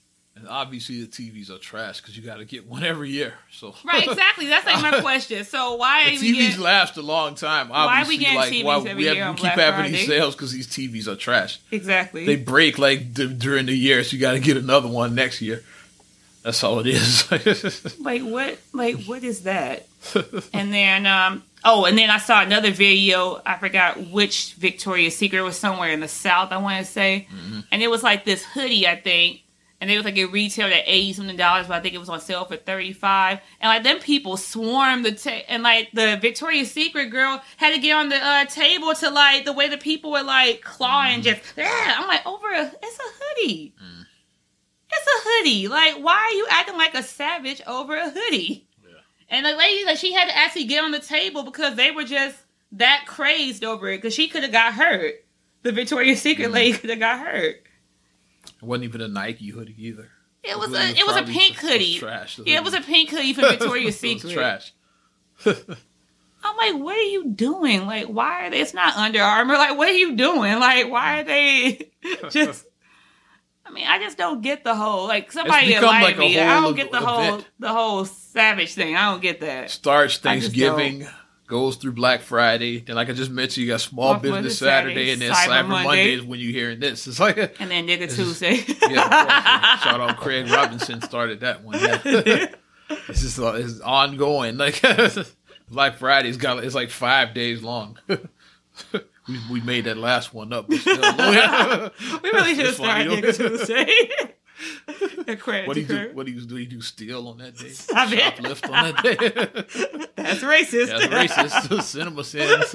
Speaker 1: Obviously the TVs are trash because you got to get one every year. So
Speaker 2: Right, exactly. That's like my question. So why
Speaker 1: The TVs
Speaker 2: get,
Speaker 1: last a long time.
Speaker 2: Why we
Speaker 1: Obviously,
Speaker 2: getting
Speaker 1: like
Speaker 2: TVs
Speaker 1: why
Speaker 2: every
Speaker 1: we, have,
Speaker 2: year
Speaker 1: we keep having these sales because these TVs are trash.
Speaker 2: exactly?
Speaker 1: They break like d- during the year, so you got to get another one next year. That's all it is.
Speaker 2: like what? Like what is that? and then um oh, and then I saw another video. I forgot which Victoria's Secret was somewhere in the South. I want to say, and it was like this hoodie, I think. And it was like it retailed at eighty something dollars, but I think it was on sale for thirty five. And like then people swarmed the ta- and like the Victoria's Secret girl had to get on the uh, table to like the way the people were like clawing just. Yeah, I'm like over a it's a hoodie. It's a hoodie. Like why are you acting like a savage over a hoodie? And the lady, like, she had to actually get on the table because they were just that crazed over it. Because she could have got hurt. The Victoria's Secret
Speaker 1: Mm-hmm.
Speaker 2: lady could have got hurt.
Speaker 1: It wasn't even a Nike hoodie either.
Speaker 2: It was
Speaker 1: really
Speaker 2: a it was a pink hoodie.
Speaker 1: trash.
Speaker 2: Yeah, it was a pink hoodie from Victoria's Secret.
Speaker 1: trash.
Speaker 2: I'm like, what are you doing? Like, why are they? It's not Under Armour. Like, what are you doing? Like, why are they just? I mean, I just don't get the whole like somebody
Speaker 1: like
Speaker 2: me. I don't get the whole
Speaker 1: event.
Speaker 2: the whole savage thing. I don't get that.
Speaker 1: Starts Thanksgiving, goes through Black Friday. Then, like I just mentioned, you got Small Business Saturday,
Speaker 2: Saturday,
Speaker 1: and then
Speaker 2: Cyber
Speaker 1: Cyber,
Speaker 2: Monday.
Speaker 1: Monday. is when you hearing this. It's like,
Speaker 2: And then Nigga Tuesday.
Speaker 1: of course. Shout out Craig Robinson started that one. Yeah. it's just uh, it's ongoing. Like Black Friday's got it's like five days long. we we made that last one up. But still,
Speaker 2: We really should have started. Nigga Tuesday.
Speaker 1: What do you do? What do you do? You do steal on that day?
Speaker 2: Stop.
Speaker 1: Shoplift on that day?
Speaker 2: That's racist.
Speaker 1: That's racist. Cinema sins.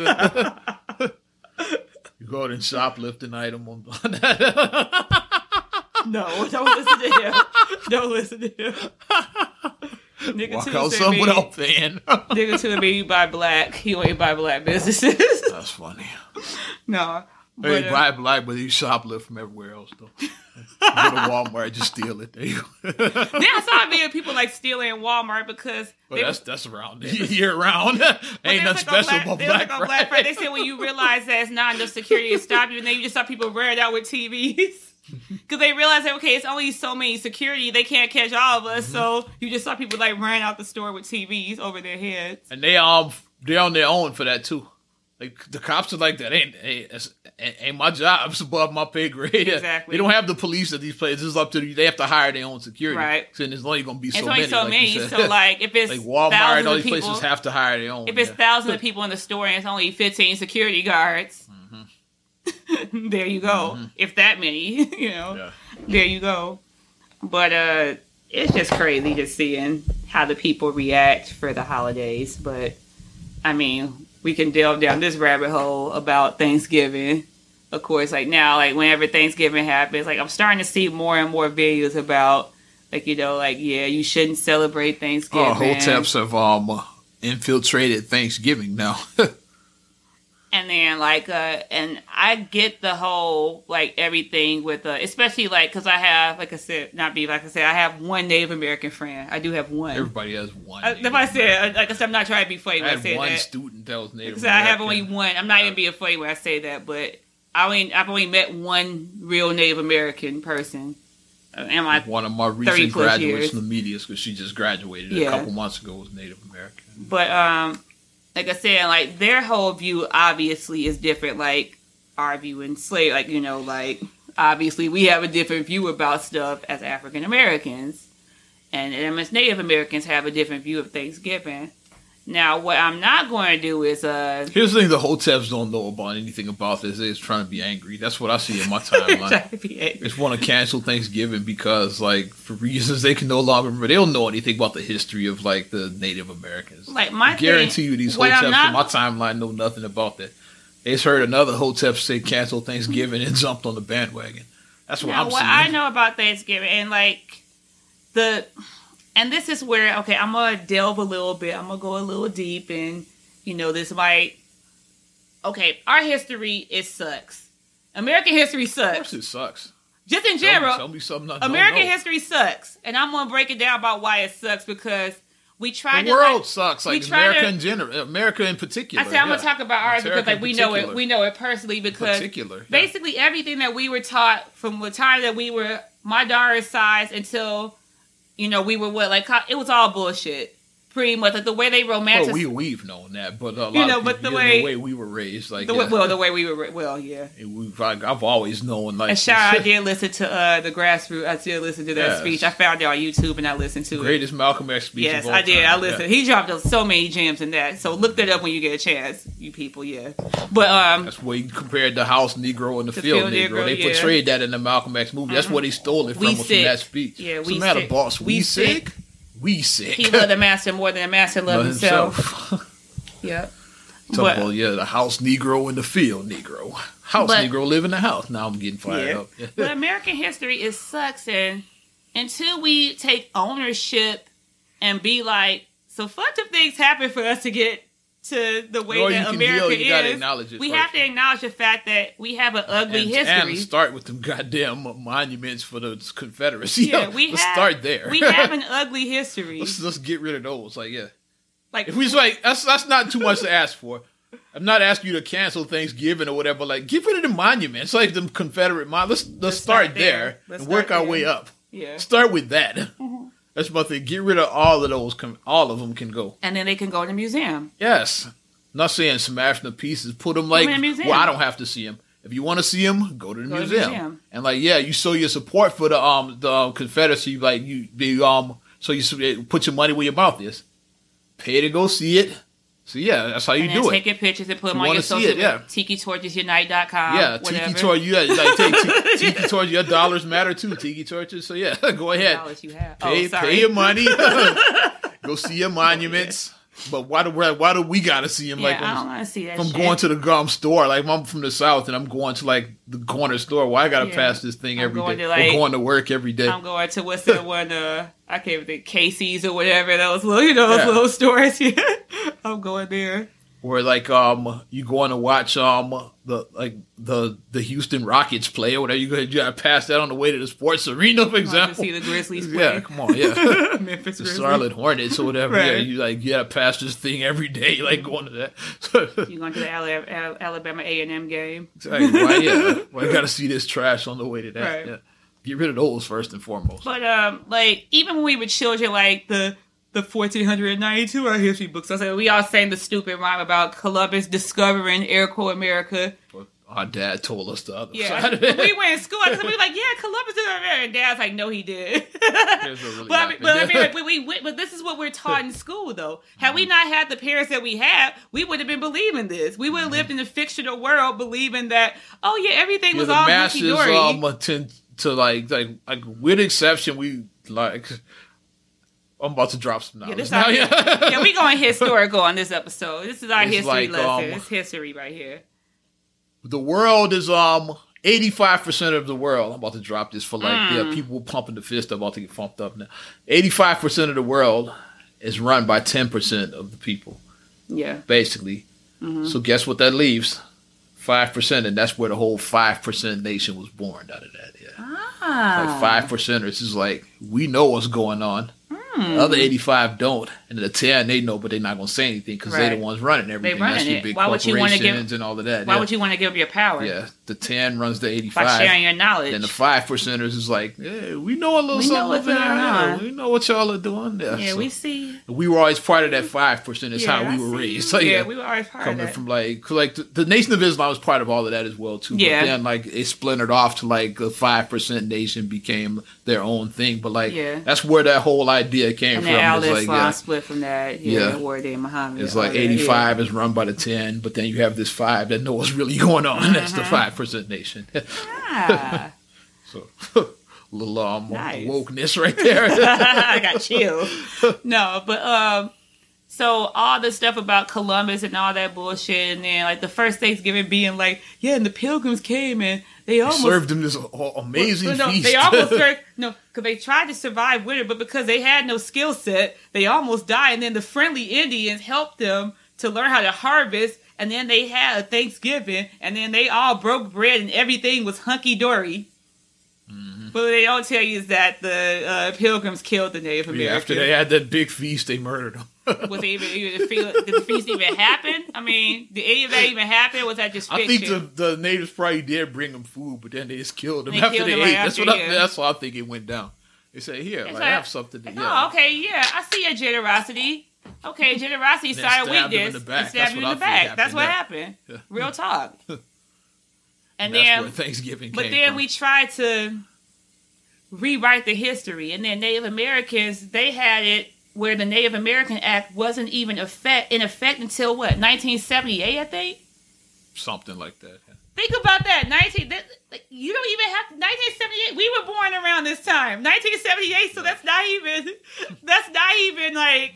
Speaker 1: you go out and shoplift an item on that.
Speaker 2: no, don't listen to him. Don't listen to him. Nigga
Speaker 1: walk out some
Speaker 2: mean-
Speaker 1: without paying.
Speaker 2: Nigga Tuesday mean you buy black. You ain't buy black businesses.
Speaker 1: That's funny.
Speaker 2: no. But, uh,
Speaker 1: buy black, but you shoplift from everywhere else though. Go to Walmart, just steal it. There you go.
Speaker 2: then I saw a video of people like stealing Walmart because they
Speaker 1: that's that's around year round. Ain't nothing
Speaker 2: like
Speaker 1: special about
Speaker 2: they
Speaker 1: Black
Speaker 2: like on
Speaker 1: Friday.
Speaker 2: They said when you realize that it's not enough security to stop you, and then you just saw people it out with TVs. Because they realized that, okay, it's only so many security, they can't catch all of us.
Speaker 1: Mm-hmm.
Speaker 2: So you just saw people like running out the store with TVs over their heads.
Speaker 1: and they um they're on their own for that too. Like the cops are like that. Ain't ain't, ain't my job. It's above my pay grade.
Speaker 2: Exactly.
Speaker 1: They don't have the police at these places. It's up to the, they have to hire their own security.
Speaker 2: Right.
Speaker 1: So there's only gonna be so
Speaker 2: It's only
Speaker 1: many.
Speaker 2: so
Speaker 1: like
Speaker 2: many. So like if it's
Speaker 1: like Walmart
Speaker 2: thousands
Speaker 1: and all
Speaker 2: of
Speaker 1: these
Speaker 2: people,
Speaker 1: places have to hire their own.
Speaker 2: if it's
Speaker 1: yeah.
Speaker 2: thousands of people in the store and it's only fifteen security guards, there you go. If that many, you know,
Speaker 1: Mm-hmm. Yeah.
Speaker 2: there you go. But uh, it's just crazy just seeing how the people react for the holidays. But I mean, we can delve down this rabbit hole about Thanksgiving. Of course, like now, like whenever Thanksgiving happens, like I'm starting to see more and more videos about, like you know, like yeah, you shouldn't celebrate Thanksgiving.
Speaker 1: Oh, hoteps have um uh, infiltrated Thanksgiving now.
Speaker 2: and then like uh and i get the whole like everything with uh especially like because i have like i said not be like i said i have one native american friend i do have one
Speaker 1: Everybody has one.
Speaker 2: uh, if i said like i said i'm not trying to be funny
Speaker 1: I
Speaker 2: when i,
Speaker 1: had
Speaker 2: say
Speaker 1: one
Speaker 2: that
Speaker 1: student that was native.
Speaker 2: i have only one i'm not even being funny when i say that but i only i've only met one real native american person uh, and my
Speaker 1: One of my recent graduates
Speaker 2: years.
Speaker 1: from the media because she just graduated
Speaker 2: Yeah.
Speaker 1: a couple months ago was Native American.
Speaker 2: But um, like I said, like their whole view obviously is different. Like our view in slave, like you know, like obviously we have a different view about stuff as African Americans, and as Native Americans have a different view of Thanksgiving. Now, what I'm not going to do is uh,
Speaker 1: Here's the thing: the hoteps don't know about anything about this. They're just trying to be angry. That's what I see in my timeline.
Speaker 2: try to be
Speaker 1: They
Speaker 2: angry.
Speaker 1: just want to cancel Thanksgiving because, like, for reasons they can no longer remember. They don't know anything about the history of like the Native Americans.
Speaker 2: Like my
Speaker 1: I guarantee
Speaker 2: thing-
Speaker 1: you, these
Speaker 2: I'm not-
Speaker 1: in my timeline know nothing about that. They just heard another hotep say cancel Thanksgiving and jumped on the bandwagon. That's what
Speaker 2: Now,
Speaker 1: I'm
Speaker 2: what
Speaker 1: seeing.
Speaker 2: I know about Thanksgiving and like the, and this is where okay, I'm gonna delve a little bit. I'm gonna go a little deep, and you know, this might. Okay, our history it sucks. American history
Speaker 1: Of course,
Speaker 2: sucks.
Speaker 1: it sucks.
Speaker 2: Just in
Speaker 1: Tell me,
Speaker 2: general,
Speaker 1: tell me something
Speaker 2: American history sucks, and I'm gonna break it down about why it sucks because we try
Speaker 1: The
Speaker 2: to
Speaker 1: world
Speaker 2: like,
Speaker 1: sucks. Like America
Speaker 2: to-
Speaker 1: in general, America in particular.
Speaker 2: I said I'm
Speaker 1: yeah.
Speaker 2: gonna talk about ours because like we know it, we know it personally because
Speaker 1: Particular, yeah.
Speaker 2: basically everything that we were taught from the time that we were my daughter's size until you know we were what like it was all bullshit. Pretty much like the way they romanticize.
Speaker 1: Well, we we've known that, but a lot
Speaker 2: You know,
Speaker 1: of
Speaker 2: but
Speaker 1: people,
Speaker 2: the
Speaker 1: yeah,
Speaker 2: way-
Speaker 1: the way we were raised, like
Speaker 2: the
Speaker 1: yeah,
Speaker 2: way, well, the way we were, well, yeah.
Speaker 1: we've, like, I've always known like
Speaker 2: And shout I did listen to uh, the grassroots. I did listen to that
Speaker 1: Yes.
Speaker 2: speech. I found it on YouTube and I listened to it.
Speaker 1: greatest Malcolm X speech.
Speaker 2: Yes,
Speaker 1: of all
Speaker 2: I did.
Speaker 1: time.
Speaker 2: I listened. He dropped so many gems in that. So look that up when you get a chance, you people. Yeah, but um,
Speaker 1: That's where you compared the house Negro and the,
Speaker 2: The
Speaker 1: field, Negro.
Speaker 2: Negro,
Speaker 1: They
Speaker 2: yeah. Mm-hmm.
Speaker 1: portrayed that in the Malcolm X movie. That's what he stole it from, from that speech.
Speaker 2: Yeah, we
Speaker 1: the matter, boss? We,
Speaker 2: We
Speaker 1: sick?
Speaker 2: sick.
Speaker 1: We sick.
Speaker 2: he loved the master more than the master loved
Speaker 1: Love
Speaker 2: himself.
Speaker 1: himself.
Speaker 2: Yep.
Speaker 1: Talk
Speaker 2: But-
Speaker 1: about, yeah, the house Negro and the field Negro. House
Speaker 2: But-
Speaker 1: Negro live in the house. Now I'm getting fired
Speaker 2: Yeah.
Speaker 1: up.
Speaker 2: But American history is sucks, and until we take ownership and be like, so fucked up things happen for us to get to the way that
Speaker 1: oh,
Speaker 2: America
Speaker 1: yell,
Speaker 2: is. we
Speaker 1: first.
Speaker 2: have to acknowledge the fact that we have an ugly
Speaker 1: and,
Speaker 2: history.
Speaker 1: and start with them goddamn monuments for the Confederacy.
Speaker 2: yeah, we
Speaker 1: let's
Speaker 2: have,
Speaker 1: start there.
Speaker 2: we have an ugly history.
Speaker 1: let's let's get rid of those. Like, yeah,
Speaker 2: Like
Speaker 1: if we just like that's that's not too much to ask for. I'm not asking you to cancel Thanksgiving or whatever. Like, get rid of the monuments, like them Confederate mon. Let's let's, start,
Speaker 2: start
Speaker 1: there,
Speaker 2: there. Let's
Speaker 1: and work
Speaker 2: start
Speaker 1: our way up.
Speaker 2: yeah,
Speaker 1: Start with that. Mm-hmm. That's my thing. Get rid of all of those. All of them can go.
Speaker 2: and then they can go to the museum.
Speaker 1: Yes. Not saying smash them to pieces. Put them like
Speaker 2: in museum.
Speaker 1: well, I don't have to see them. If you want to see them, go to the
Speaker 2: Go to the
Speaker 1: museum.
Speaker 2: museum.
Speaker 1: And like, yeah, you show your support for the um the um, Confederacy. Like you, the um, so you put your money where your mouth is. Pay to go see it. So yeah, that's how you
Speaker 2: and
Speaker 1: do it.
Speaker 2: take your pictures and put them on your social
Speaker 1: it, yeah.
Speaker 2: media. TikiTorchesunite.com.
Speaker 1: yeah,
Speaker 2: whatever.
Speaker 1: Tiki Torch. You got like take t- Tiki Torch. Your dollars matter too. Tiki Torches. So yeah, go ahead.
Speaker 2: Dollars you have.
Speaker 1: Pay,
Speaker 2: oh, sorry.
Speaker 1: pay your money. go see your monuments. But why do why do we gotta see him?
Speaker 2: Yeah,
Speaker 1: like
Speaker 2: I don't want to see that.
Speaker 1: If I'm
Speaker 2: shit.
Speaker 1: going to the gum store, like if I'm from the south and I'm going to like the corner store, well, I gotta
Speaker 2: Yeah.
Speaker 1: pass this thing
Speaker 2: I'm
Speaker 1: every
Speaker 2: going to, like-
Speaker 1: going to work every day.
Speaker 2: I'm going to what's that one? Uh, I can't even think Casey's or whatever those little, you know, those
Speaker 1: Yeah.
Speaker 2: little stores. Yeah, I'm going there.
Speaker 1: Or like um, you going to watch um the like the the Houston Rockets play or whatever. You gotta, you gotta pass that on the way to the sports arena, for example.
Speaker 2: see the Grizzlies play.
Speaker 1: Yeah, come on, yeah.
Speaker 2: Memphis
Speaker 1: the. Charlotte Hornets or whatever. Yeah,
Speaker 2: Right.
Speaker 1: you like you gotta pass this thing every day, like going to that.
Speaker 2: You going to the Alabama A and M game?
Speaker 1: Exactly. Why, yeah. Why I gotta see this trash on the way to that?
Speaker 2: Right.
Speaker 1: Yeah. Get rid of those first and foremost.
Speaker 2: But um, like even when we were children, like the the 1492 our history books, I said we all sang the stupid rhyme about Columbus discovering air quote America.
Speaker 1: But our dad told us the other
Speaker 2: Yeah,
Speaker 1: side of it.
Speaker 2: we went in school and we were like, yeah, Columbus did America. And Dad's like, no, he did.
Speaker 1: Really
Speaker 2: but I mean, but I mean, like, we, we, went- but this is what we're taught in school, though. Had we not had the parents that we had, we would have been believing this. We would have lived in a fictional world, believing that, oh yeah, everything
Speaker 1: yeah,
Speaker 2: was
Speaker 1: the
Speaker 2: all
Speaker 1: masses um tend to like like like with exception we like I'm about to drop some
Speaker 2: yeah,
Speaker 1: knowledge
Speaker 2: this
Speaker 1: now.
Speaker 2: our,
Speaker 1: Yeah.
Speaker 2: yeah, we going historical on this episode. This is our
Speaker 1: It's
Speaker 2: history
Speaker 1: like,
Speaker 2: lesson.
Speaker 1: um,
Speaker 2: it's history right here.
Speaker 1: the world is um 85% of the world. I'm about to drop this for like
Speaker 2: Mm.
Speaker 1: yeah, people pumping the fist I'm about to get pumped up now. 85% of the world is run by 10% of the people,
Speaker 2: Yeah,
Speaker 1: basically.
Speaker 2: Mm-hmm.
Speaker 1: So guess what that leaves? 5% and that's where the whole 5% nation was born out of that. Yeah.
Speaker 2: ah,
Speaker 1: Like five percenters is like we know what's going on. The other eighty five don't, and the ten they know, but they're not gonna say anything because they're the ones running everything.
Speaker 2: They running
Speaker 1: That's
Speaker 2: it.
Speaker 1: big
Speaker 2: Why would you wanna give-
Speaker 1: corporations and all of that.
Speaker 2: Why
Speaker 1: yeah.
Speaker 2: would you want to give up your power?
Speaker 1: Yeah, the 10 runs to 85.
Speaker 2: By sharing your knowledge.
Speaker 1: And the 5 percenters is like, hey, we know a little
Speaker 2: we
Speaker 1: something over there. We know what y'all are doing there.
Speaker 2: Yeah,
Speaker 1: so
Speaker 2: we see.
Speaker 1: We were always part of that 5 percent is
Speaker 2: yeah,
Speaker 1: how we I were
Speaker 2: see.
Speaker 1: raised. So,
Speaker 2: yeah,
Speaker 1: yeah,
Speaker 2: we were always part
Speaker 1: Coming from like, like the, the, Nation of Islam was part of all of that as well, too.
Speaker 2: Yeah.
Speaker 1: But then like it splintered off to like the 5% nation became their own thing. But like,
Speaker 2: yeah.
Speaker 1: that's where that whole idea came
Speaker 2: and
Speaker 1: from.
Speaker 2: The
Speaker 1: all like, yeah.
Speaker 2: split from that. Yeah.
Speaker 1: yeah.
Speaker 2: Where Muhammad.
Speaker 1: It's like 85 is run by the 10, but then you have this 5 that knows what's really going on.
Speaker 2: Mm-hmm.
Speaker 1: That's the uh-huh. 5 representation.
Speaker 2: Yeah.
Speaker 1: so little um,
Speaker 2: nice.
Speaker 1: wokeness right there.
Speaker 2: I got you. No, but um, so all the stuff about Columbus and all that bullshit, and then like the first Thanksgiving being like, yeah, and the Pilgrims came and they, they almost
Speaker 1: served them this amazing
Speaker 2: well, no,
Speaker 1: feast.
Speaker 2: They almost served no, because they tried to survive winter, but because they had no skill set, they almost died. And then the friendly Indians helped them to learn how to harvest and then they had a Thanksgiving, and then they all broke bread, and everything was hunky dory. But what they don't tell you is that the uh, Pilgrims killed the Native
Speaker 1: Yeah,
Speaker 2: Americans.
Speaker 1: after they had that big feast, they murdered them.
Speaker 2: Was even, even feel, did the feast even happen? I mean, did any of that even happen? Was that just
Speaker 1: I think the, the natives probably did bring them food, but then they just killed them
Speaker 2: They
Speaker 1: after
Speaker 2: killed
Speaker 1: they
Speaker 2: them right
Speaker 1: ate. That's
Speaker 2: after,
Speaker 1: what I, that's what I think it went down. They said, "Here, like,
Speaker 2: like-
Speaker 1: have something." To,
Speaker 2: Oh, okay, yeah, I see your generosity. Okay, generosity
Speaker 1: Then
Speaker 2: side of
Speaker 1: stabbed
Speaker 2: weakness. and stab
Speaker 1: That's
Speaker 2: you in the back. That's what
Speaker 1: happened.
Speaker 2: Real talk. And
Speaker 1: That's
Speaker 2: then
Speaker 1: Thanksgiving
Speaker 2: But then
Speaker 1: from.
Speaker 2: we tried to rewrite the history, and then Native Americans they had it where the Native American Act wasn't even effect in effect until what 1978, I think.
Speaker 1: something like that.
Speaker 2: Think about that. 19. That, like, you don't even have 1978. We were born around this time, 1978. So that's not even. That's not even like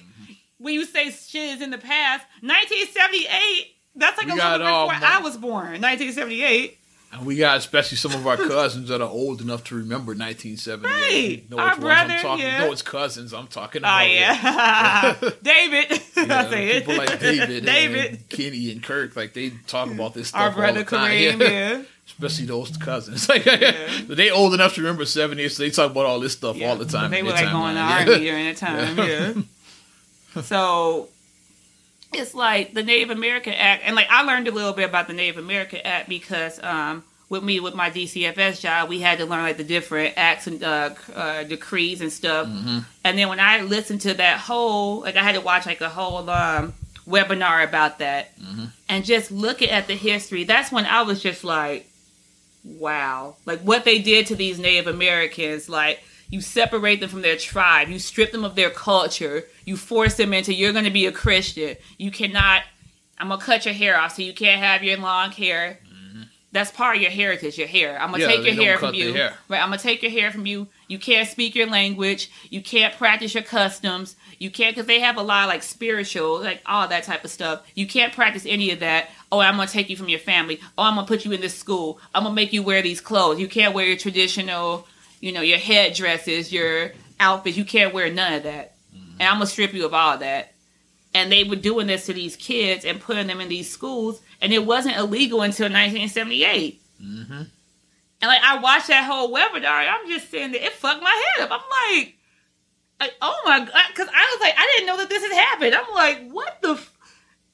Speaker 2: when you say shit is in the past. 1978. That's like
Speaker 1: We
Speaker 2: a little before
Speaker 1: um,
Speaker 2: I was born. 1978.
Speaker 1: And we got especially some of our cousins that are old enough to remember 1978.
Speaker 2: Right.
Speaker 1: Know
Speaker 2: Our brother,
Speaker 1: I'm talking.
Speaker 2: yeah.
Speaker 1: No, it's cousins. I'm talking
Speaker 2: Oh
Speaker 1: about.
Speaker 2: yeah, David.
Speaker 1: Yeah,
Speaker 2: say it.
Speaker 1: people like David,
Speaker 2: David.
Speaker 1: and Kenny, and Kirk, like they talk about this stuff
Speaker 2: Our
Speaker 1: all
Speaker 2: brother
Speaker 1: the time.
Speaker 2: Kareem.
Speaker 1: Yeah.
Speaker 2: Yeah.
Speaker 1: especially those cousins. Like they old enough to remember '70s, so they talk about all this stuff
Speaker 2: Yeah.
Speaker 1: all the time.
Speaker 2: They were like going to army during that time. Yeah. So it's like the Native American Act, and like I learned a little bit about the Native American Act because um, with me with my DCFS job, we had to learn like the different acts and uh, uh, decrees and stuff.
Speaker 1: Mm-hmm.
Speaker 2: And then when I listened to that whole, like I had to watch like a whole um, webinar about that,
Speaker 1: Mm-hmm.
Speaker 2: and just looking at the history. That's when I was just like, wow, like what they did to these Native Americans, like. You separate them from their tribe. You strip them of their culture. You force them into you're going to be a Christian. You cannot. I'm gonna cut your hair off, so you can't have your long hair. That's part of your heritage, your hair. I'm gonna.
Speaker 1: Yeah,
Speaker 2: take your hair from you.
Speaker 1: hair.
Speaker 2: Right, I'm gonna take your hair from you. You can't speak your language. You can't practice your customs. You can't because they have a lot of like spiritual, like all that type of stuff. You can't practice any of that. Oh, I'm gonna take you from your family. Oh, I'm gonna put you in this school. I'm gonna make you wear these clothes. You can't wear your traditional, you know, your headdresses, your outfits. You can't wear none of that. And I'm gonna strip you of all that. And they were doing this to these kids and putting them in these schools, and it wasn't illegal until 1978.
Speaker 1: Mm-hmm.
Speaker 2: And like I watched that whole webinar, I'm just sitting there. It fucked my head up. I'm like, like oh my god, because I was like, I didn't know that this had happened. I'm like, what the? F-?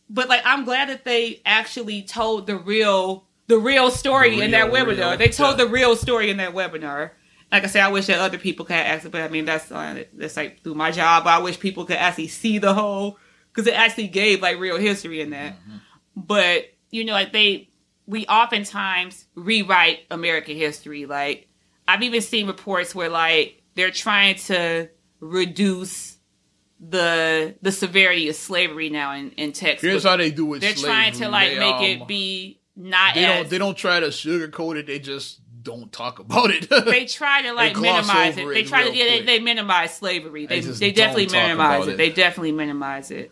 Speaker 2: But like, I'm glad that they actually told the real, the real story
Speaker 1: The
Speaker 2: in that webinar.
Speaker 1: real,
Speaker 2: they told
Speaker 1: yeah.
Speaker 2: the real story in that webinar. Like I said, I wish that other people could actually, but I mean, that's uh, that's like through my job. I wish people could actually see the whole because it actually gave like real history in that. But you know, like they, we oftentimes rewrite American history. Like I've even seen reports where like they're trying to reduce the the severity of slavery now in in Texas.
Speaker 1: Here's how they do it.
Speaker 2: they're trying to like make it be not
Speaker 1: They
Speaker 2: as
Speaker 1: don't. They don't try to sugarcoat it. They just don't talk about it.
Speaker 2: they try to like minimize it. They try to yeah, they, they minimize slavery. They
Speaker 1: They
Speaker 2: they definitely minimize it.
Speaker 1: it.
Speaker 2: They definitely minimize it.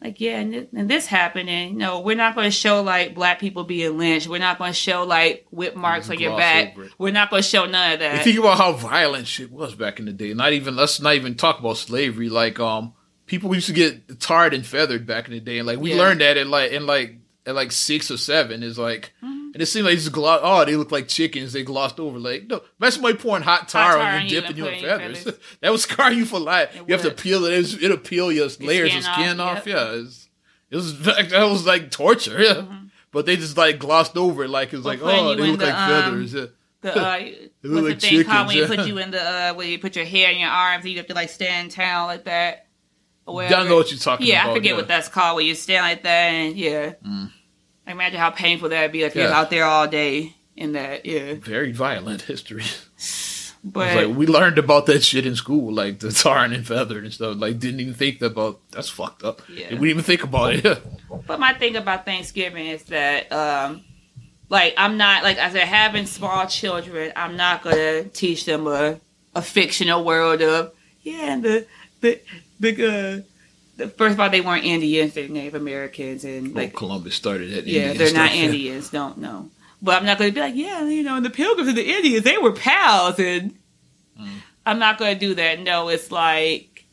Speaker 2: Like yeah, and, this, and this happened, and you know we're not going to show like black people being lynched. We're not going to show like whip marks
Speaker 1: Just
Speaker 2: on your back. We're not going to show none of
Speaker 1: You
Speaker 2: that.
Speaker 1: think about how violent shit was back in the day. Not even let's not even talk about slavery. Like um, people used to get tarred and feathered back in the day, and like we
Speaker 2: Yeah.
Speaker 1: learned that in like in like at like six or seven is like,
Speaker 2: Mm-hmm.
Speaker 1: And it seemed like they just gloss. Oh, they look like chickens. They glossed over. Like no, that's somebody pouring hot tar,
Speaker 2: tar
Speaker 1: on
Speaker 2: on
Speaker 1: you,
Speaker 2: you
Speaker 1: dipping
Speaker 2: and
Speaker 1: you in
Speaker 2: your
Speaker 1: feathers.
Speaker 2: feathers.
Speaker 1: that would scar you for life.
Speaker 2: It
Speaker 1: you have to peel it. It'll peel your layers
Speaker 2: skin
Speaker 1: of skin
Speaker 2: off,
Speaker 1: off.
Speaker 2: yep.
Speaker 1: Yeah, it's, it was that was like torture. Yeah. But they just like glossed over it, like it was like, oh, they look
Speaker 2: the,
Speaker 1: like
Speaker 2: um,
Speaker 1: feathers. Yeah.
Speaker 2: the uh,
Speaker 1: look
Speaker 2: what's
Speaker 1: like
Speaker 2: the thing called when you put you in the uh, where you put your hair in your arms, and you have to like stand down like that. Or whatever.
Speaker 1: Don't know what you're talking
Speaker 2: Yeah,
Speaker 1: about.
Speaker 2: I forget
Speaker 1: yeah.
Speaker 2: what that's called. Where you stand like that, and yeah.
Speaker 1: Mm.
Speaker 2: Imagine how painful that'd be if you're out there all day in that. Yeah,
Speaker 1: very violent history.
Speaker 2: but
Speaker 1: like we learned about that shit in school, like the tarring and feathered and stuff. Like didn't even think about that's fucked up.
Speaker 2: Yeah.
Speaker 1: We didn't even think about it.
Speaker 2: But my thing about Thanksgiving is that, um, like, I'm not like I said, having small children. I'm not gonna teach them a a fictional world of yeah, and the the the. Uh, the, first of all, they weren't Indians; they're Native Americans, and
Speaker 1: like
Speaker 2: like,
Speaker 1: Columbus started that.
Speaker 2: yeah,
Speaker 1: Indian
Speaker 2: they're not
Speaker 1: stuff.
Speaker 2: Indians. Don't know. But I'm not going to be like, yeah, you know, and the Pilgrims and the Indians, they were pals, and
Speaker 1: Mm.
Speaker 2: I'm not going to do that. No, it's like,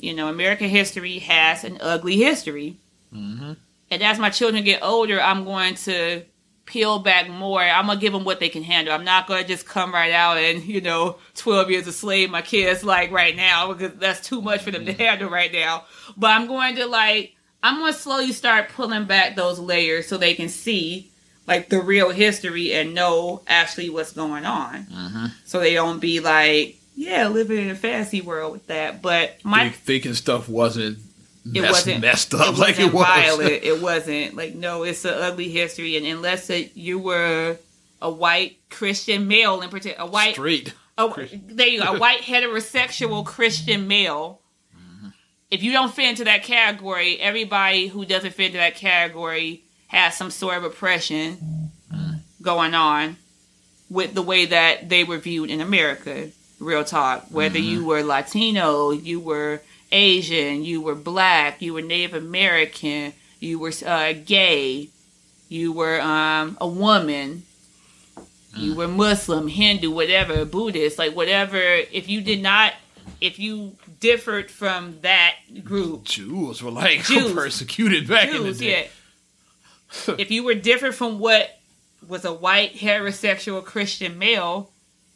Speaker 2: you know, American history has an ugly history.
Speaker 1: Mhm.
Speaker 2: And as my children get older, I'm going to peel back more. I'm gonna give them what they can handle. I'm not gonna just come right out and you know, 12 years a slave my kids like right now because that's too much for them to handle right now. But I'm going to like I'm gonna slowly start pulling back those layers so they can see like the real history and know actually what's going on.
Speaker 1: Mm-hmm.
Speaker 2: So they don't be like, yeah, living in a fantasy world with that. But my
Speaker 1: thinking stuff wasn't
Speaker 2: it wasn't
Speaker 1: messed up
Speaker 2: it
Speaker 1: like it
Speaker 2: wasn't
Speaker 1: was.
Speaker 2: violent. It wasn't like no, it's an ugly history, and unless it, you were a white Christian male in particular, a white,
Speaker 1: Straight.
Speaker 2: a,
Speaker 1: Christian.
Speaker 2: there you go, a white heterosexual Christian male.
Speaker 1: Mm-hmm.
Speaker 2: If you don't fit into that category, everybody who doesn't fit into that category has some sort of oppression
Speaker 1: Mm.
Speaker 2: going on with the way that they were viewed in America. Real talk. Whether
Speaker 1: Mm-hmm.
Speaker 2: you were Latino, you were Asian, you were black, you were Native American, you were uh, gay, you were um, a woman, you were Muslim, Hindu, whatever, Buddhist, like whatever. If you did not, if you differed from that group,
Speaker 1: Jews were like
Speaker 2: Jews.
Speaker 1: persecuted back in the day.
Speaker 2: yeah. if you were different from what was a white heterosexual Christian male,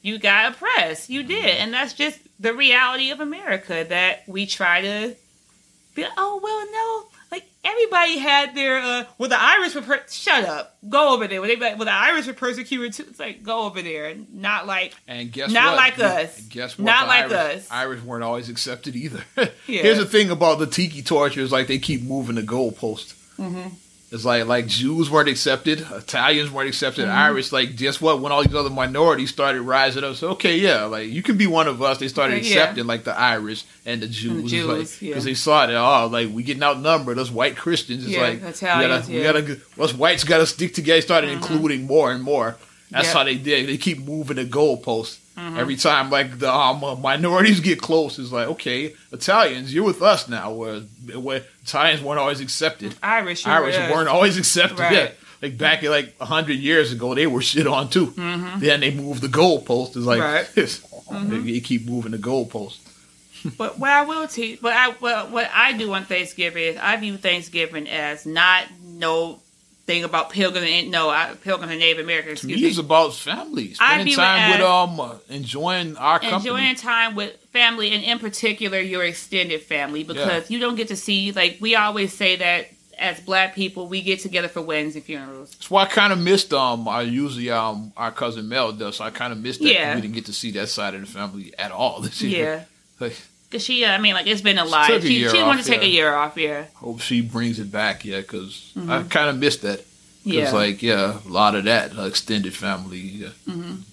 Speaker 2: you got oppressed. You did, and that's just the reality of America. That we try to be. like, Oh well, no. Like everybody had their. uh Well, the Irish were. Per- Shut up. Go over there. When they well, the Irish were persecuted too. It's like go over there. Not like
Speaker 1: And guess
Speaker 2: Not
Speaker 1: what?
Speaker 2: like us.
Speaker 1: And guess what?
Speaker 2: Not
Speaker 1: The
Speaker 2: like
Speaker 1: Irish,
Speaker 2: us.
Speaker 1: Irish weren't always accepted either.
Speaker 2: Yeah.
Speaker 1: Here's the thing about the tiki torture is like they keep moving the goalpost.
Speaker 2: Mm-hmm.
Speaker 1: It's like like Jews weren't accepted, Italians weren't accepted,
Speaker 2: Mm-hmm.
Speaker 1: Irish. Like guess what? When all these other minorities started rising up, so okay, yeah, like you can be one of us. They started
Speaker 2: Yeah.
Speaker 1: accepting like the Irish and the Jews,
Speaker 2: Jews,
Speaker 1: like,
Speaker 2: yeah.
Speaker 1: because they saw that oh, like we getting outnumbered. Us white Christians, it's
Speaker 2: Yeah,
Speaker 1: like
Speaker 2: Italians,
Speaker 1: we gotta, we gotta, us whites got to stick together. Started including more and more. That's
Speaker 2: Yeah.
Speaker 1: how they did. They keep moving the goalposts.
Speaker 2: Mm-hmm.
Speaker 1: Every time, like the um, uh, minorities get close, it's like, okay, Italians, you're with us now. Where, where Italians weren't always accepted,
Speaker 2: Irish.
Speaker 1: Irish
Speaker 2: were-
Speaker 1: weren't always accepted.
Speaker 2: Right.
Speaker 1: Yeah, like back in like hundred years ago, they were shit on too. Then they moved the goalpost. It's like
Speaker 2: Mm-hmm. Right. Mm-hmm.
Speaker 1: they, they keep moving the goalpost.
Speaker 2: But what I will teach, but I what, what I do on Thanksgiving is I view Thanksgiving as not no thing about pilgrim and no I, pilgrim and Native Americans.
Speaker 1: To me,
Speaker 2: Excuse
Speaker 1: it's about family, spending time with um, uh, enjoying our company.
Speaker 2: Enjoying time with family and in particular your extended family because you don't get to see like we always say that as black people we get together for weddings and funerals.
Speaker 1: That's why I kind of missed um. I usually um our cousin Mel does. So I kind of missed that.
Speaker 2: Yeah.
Speaker 1: We didn't get to see that side of the family at all this year.
Speaker 2: Yeah.
Speaker 1: Like,
Speaker 2: Cause she, uh, I mean, like it's been a lot. She,
Speaker 1: year
Speaker 2: she wanted to take
Speaker 1: yeah.
Speaker 2: a year off. Yeah,
Speaker 1: hope she brings it back. Yeah, because I
Speaker 2: Mm-hmm.
Speaker 1: kind of missed that.
Speaker 2: yeah.
Speaker 1: Like yeah, a lot of that uh, extended family, yeah.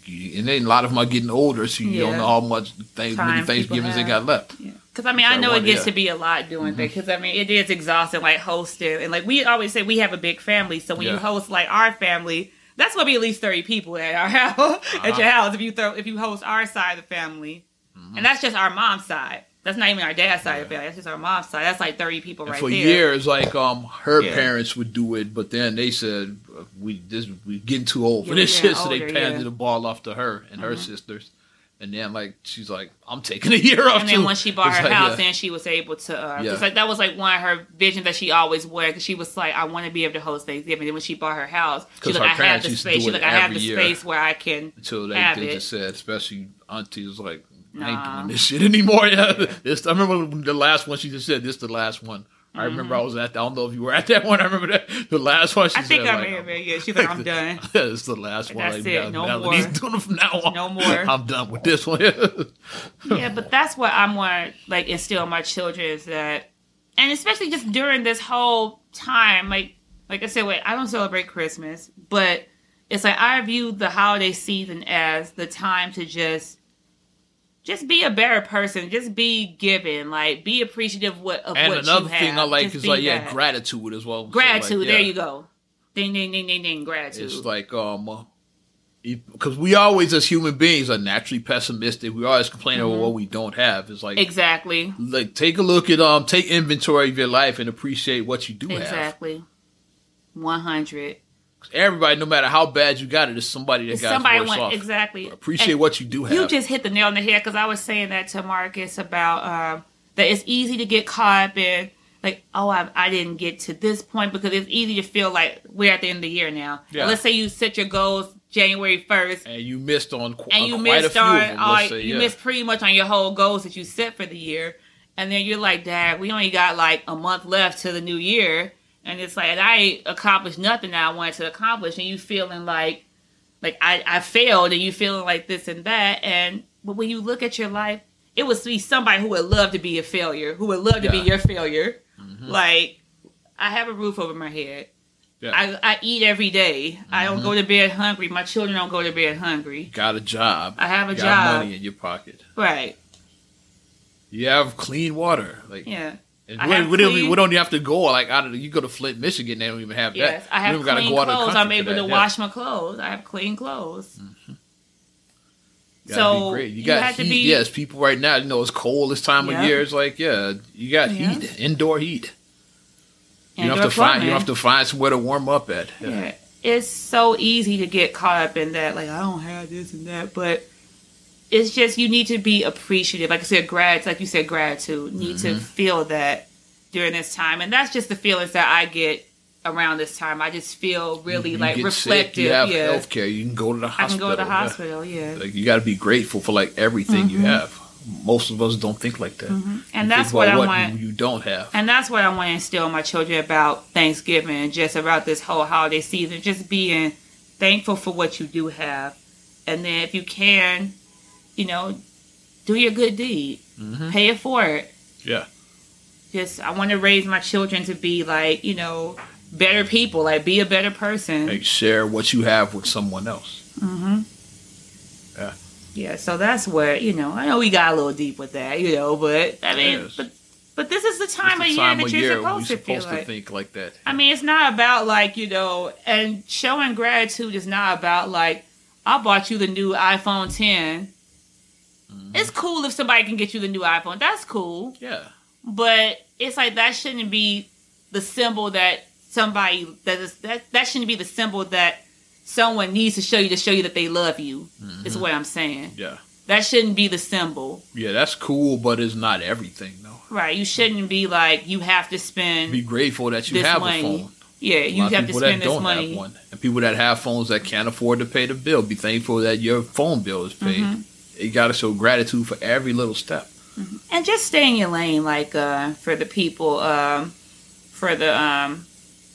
Speaker 1: You- and then a lot of them are getting older, so you don't
Speaker 2: Mm-hmm.
Speaker 1: Know how much things, many Thanksgivings they got left.
Speaker 2: Because I mean,
Speaker 1: So
Speaker 2: I know
Speaker 1: I
Speaker 2: it gets to be a lot doing things. Because I mean, it is exhausting, like hosting, and like we always say, we have a big family. So when you host like our family, that's gonna be at least thirty people at our house,
Speaker 1: Uh-huh.
Speaker 2: at your house. If you throw, if you host our side of the family,
Speaker 1: Mm-hmm.
Speaker 2: and that's just our mom's side. That's not even our dad's side of the family. That's just our mom's side. That's like thirty people
Speaker 1: And
Speaker 2: right
Speaker 1: for
Speaker 2: there.
Speaker 1: years, like um, her
Speaker 2: Yeah.
Speaker 1: parents would do it, but then they said uh, we this we getting too old for
Speaker 2: Yeah,
Speaker 1: this
Speaker 2: yeah,
Speaker 1: shit, so they
Speaker 2: older,
Speaker 1: handed
Speaker 2: yeah. Mm-hmm.
Speaker 1: the ball off to her and her sisters. And then like she's like, I'm taking a year off
Speaker 2: And then
Speaker 1: too.
Speaker 2: when she bought
Speaker 1: It's
Speaker 2: her
Speaker 1: like,
Speaker 2: house,
Speaker 1: yeah.
Speaker 2: then she was able to. Uh,
Speaker 1: Yeah.
Speaker 2: Just like that was like one of her visions that she always wanted. Because she was like, I want to be able to host Thanksgiving. And when she bought her house, she
Speaker 1: 'Cause
Speaker 2: like,
Speaker 1: her
Speaker 2: I have the space. She
Speaker 1: it
Speaker 2: like, I have the space where I can
Speaker 1: until they,
Speaker 2: have
Speaker 1: they
Speaker 2: it.
Speaker 1: just said, especially auntie was like, I ain't
Speaker 2: Nah.
Speaker 1: doing this shit anymore. Yeah, this I remember the last one she just said this the last one. I remember I was at. I don't know if you were at that one. I remember that the last one. She
Speaker 2: Mm-hmm. I think
Speaker 1: said,
Speaker 2: I
Speaker 1: like,
Speaker 2: been. Yeah, she's like, I'm done.
Speaker 1: It's the last one.
Speaker 2: That's
Speaker 1: like,
Speaker 2: it. No more.
Speaker 1: He's doing it from now on.
Speaker 2: No more.
Speaker 1: I'm done with this one.
Speaker 2: yeah, but that's what I'm want like instill in my children is that, and especially just during this whole time, like like I said, wait, I don't celebrate Christmas, but it's like I view the holiday season as the time to just just be a better person, just be giving, like be appreciative what of
Speaker 1: and
Speaker 2: what
Speaker 1: another
Speaker 2: you have.
Speaker 1: And another thing I like
Speaker 2: Just
Speaker 1: is like yeah,
Speaker 2: that.
Speaker 1: gratitude as well.
Speaker 2: Gratitude.
Speaker 1: like,
Speaker 2: There
Speaker 1: yeah,
Speaker 2: you go. Ding ding ding ding ding. Gratitude.
Speaker 1: It's like um. Because we always, as human beings, are naturally pessimistic. We always complain
Speaker 2: Mm-hmm.
Speaker 1: about what we don't have. It's like,
Speaker 2: exactly.
Speaker 1: like take a look at um, take inventory of your life and appreciate what you do have.
Speaker 2: Exactly. One hundred.
Speaker 1: Everybody, no matter how bad you got it, is somebody that got
Speaker 2: Somebody went
Speaker 1: off.
Speaker 2: exactly.
Speaker 1: Appreciate
Speaker 2: And-
Speaker 1: what you do have.
Speaker 2: You just hit the nail on the head because I was saying that to Marcus about um, that it's easy to get caught up in like, oh, I, I didn't get to this point because it's easy to feel like we're at the end of the year now.
Speaker 1: Yeah.
Speaker 2: Let's say you set your goals January 1st
Speaker 1: And you missed on qu-
Speaker 2: and you
Speaker 1: quite a
Speaker 2: missed
Speaker 1: few
Speaker 2: on
Speaker 1: them,
Speaker 2: all,
Speaker 1: say,
Speaker 2: you
Speaker 1: yeah.
Speaker 2: missed pretty much on your whole goals that you set for the year, and then you're like, Dad, we only got like a month left to the new year, and it's like and I accomplished nothing that I wanted to accomplish, and you feeling like like I, I failed, and you feeling like this and that, and but when you look at your life, it would be somebody who would love to be a failure, who would love to be your failure,
Speaker 1: Mhm.
Speaker 2: like. I have a roof over my head.
Speaker 1: Yeah.
Speaker 2: I, I eat every day. I don't go to bed hungry. My children don't go to bed hungry.
Speaker 1: got a job.
Speaker 2: I have a
Speaker 1: you got
Speaker 2: job.
Speaker 1: money in your pocket.
Speaker 2: Right.
Speaker 1: You have clean water. Like
Speaker 2: Yeah.
Speaker 1: We, don't we don't even have to go like out of the, you go to Flint, Michigan, they don't even have
Speaker 2: Yes.
Speaker 1: that.
Speaker 2: I have clean
Speaker 1: go out of the
Speaker 2: clothes. I'm able to
Speaker 1: yeah.
Speaker 2: wash my clothes. I have clean clothes.
Speaker 1: Gotta
Speaker 2: So,
Speaker 1: be great. You
Speaker 2: you
Speaker 1: got heat.
Speaker 2: be-
Speaker 1: yes, people right now, you know, it's cold this time
Speaker 2: Yeah.
Speaker 1: of year. It's like, yeah, you got
Speaker 2: Yeah.
Speaker 1: heat, indoor heat. You don't have to find. You don't have to find somewhere to warm up at. Yeah.
Speaker 2: It's so easy to get caught up in that. Like, I don't have this and that. But it's just, you need to be appreciative. Like I said, grad, like you said, gratitude. Need to
Speaker 1: Mm-hmm.
Speaker 2: feel that during this time. And that's just the feelings that I get around this time. I just feel really
Speaker 1: You
Speaker 2: like reflective.
Speaker 1: Sick, you have
Speaker 2: yeah.
Speaker 1: health care. You can go to the hospital.
Speaker 2: I can go to the hospital. Yeah.
Speaker 1: Like you got to be grateful for like everything you
Speaker 2: Mhm.
Speaker 1: have. Most of us don't think like that.
Speaker 2: And
Speaker 1: You
Speaker 2: that's what I
Speaker 1: about
Speaker 2: want.
Speaker 1: you, you don't have.
Speaker 2: And that's what I want to instill in my children about Thanksgiving just about this whole holiday season. Just being thankful for what you do have. And then if you can, you know, do your good deed.
Speaker 1: Mhm.
Speaker 2: Pay it forward.
Speaker 1: Yeah.
Speaker 2: Just, I want to raise my children to be like, you know, better people. Like, be a better person.
Speaker 1: Like share what you have with someone else.
Speaker 2: Mm-hmm.
Speaker 1: Yeah.
Speaker 2: Yeah, so that's where, you know, I know we got a little deep with that, you know, but I mean,
Speaker 1: Yes.
Speaker 2: but, but this is the time
Speaker 1: It's
Speaker 2: of
Speaker 1: the
Speaker 2: year
Speaker 1: time
Speaker 2: that you're
Speaker 1: year
Speaker 2: supposed to feel
Speaker 1: supposed to
Speaker 2: like.
Speaker 1: think like that.
Speaker 2: I mean, it's not about like, you know, and showing gratitude is not about like, I bought you the new iPhone 10.
Speaker 1: Mm-hmm.
Speaker 2: It's cool if somebody can get you the new iPhone. That's cool.
Speaker 1: yeah.
Speaker 2: But it's like that shouldn't be the symbol that somebody that is that that shouldn't be the symbol that someone needs to show you to show you that they love you. Is what I'm saying.
Speaker 1: Yeah.
Speaker 2: That shouldn't be the symbol.
Speaker 1: Yeah, that's cool, but it's not everything though.
Speaker 2: Right. You shouldn't be like you have to spend
Speaker 1: Be grateful that you have
Speaker 2: money.
Speaker 1: a phone.
Speaker 2: yeah, you have to spend
Speaker 1: that
Speaker 2: this
Speaker 1: don't
Speaker 2: money.
Speaker 1: have one, and people that have phones that can't afford to pay the bill. Be thankful that your phone bill is paid.
Speaker 2: Mm-hmm.
Speaker 1: You got to show gratitude for every little step.
Speaker 2: and just stay in your lane like uh for the people um for the um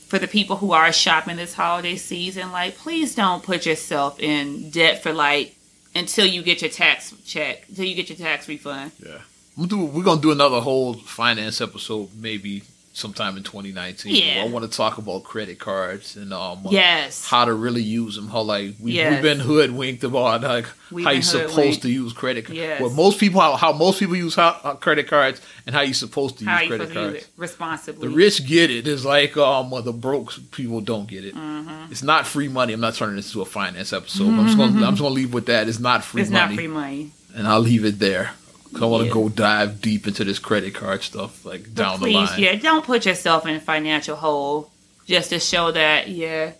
Speaker 2: for the people who are shopping this holiday season like please don't put yourself in debt for like until you get your tax check until you get your tax refund.
Speaker 1: Yeah, we'll do, we're gonna do another whole finance episode maybe sometime in 2019.
Speaker 2: Yeah.
Speaker 1: I want to talk about credit cards and um
Speaker 2: yes
Speaker 1: how to really use them. How like we,
Speaker 2: Yes.
Speaker 1: we've been hoodwinked about like
Speaker 2: We've
Speaker 1: how you're supposed
Speaker 2: hoodwinked.
Speaker 1: to use credit cards.
Speaker 2: Yes.
Speaker 1: Well, most people how, how most people use how, uh, credit cards and how you're supposed to
Speaker 2: how
Speaker 1: use credit cards.
Speaker 2: use responsibly
Speaker 1: The rich get it. It's like um, the broke people don't get it.
Speaker 2: Mm-hmm.
Speaker 1: It's not free money. I'm not turning this into a finance episode. but I'm just gonna I'm just gonna leave with that. It's not free
Speaker 2: it's
Speaker 1: money,
Speaker 2: not free money
Speaker 1: and I'll leave it there. I want to
Speaker 2: Yeah.
Speaker 1: go dive deep into this credit card stuff, like
Speaker 2: But
Speaker 1: down
Speaker 2: please,
Speaker 1: the line.
Speaker 2: yeah, don't put yourself in a financial hole just to show that, yeah.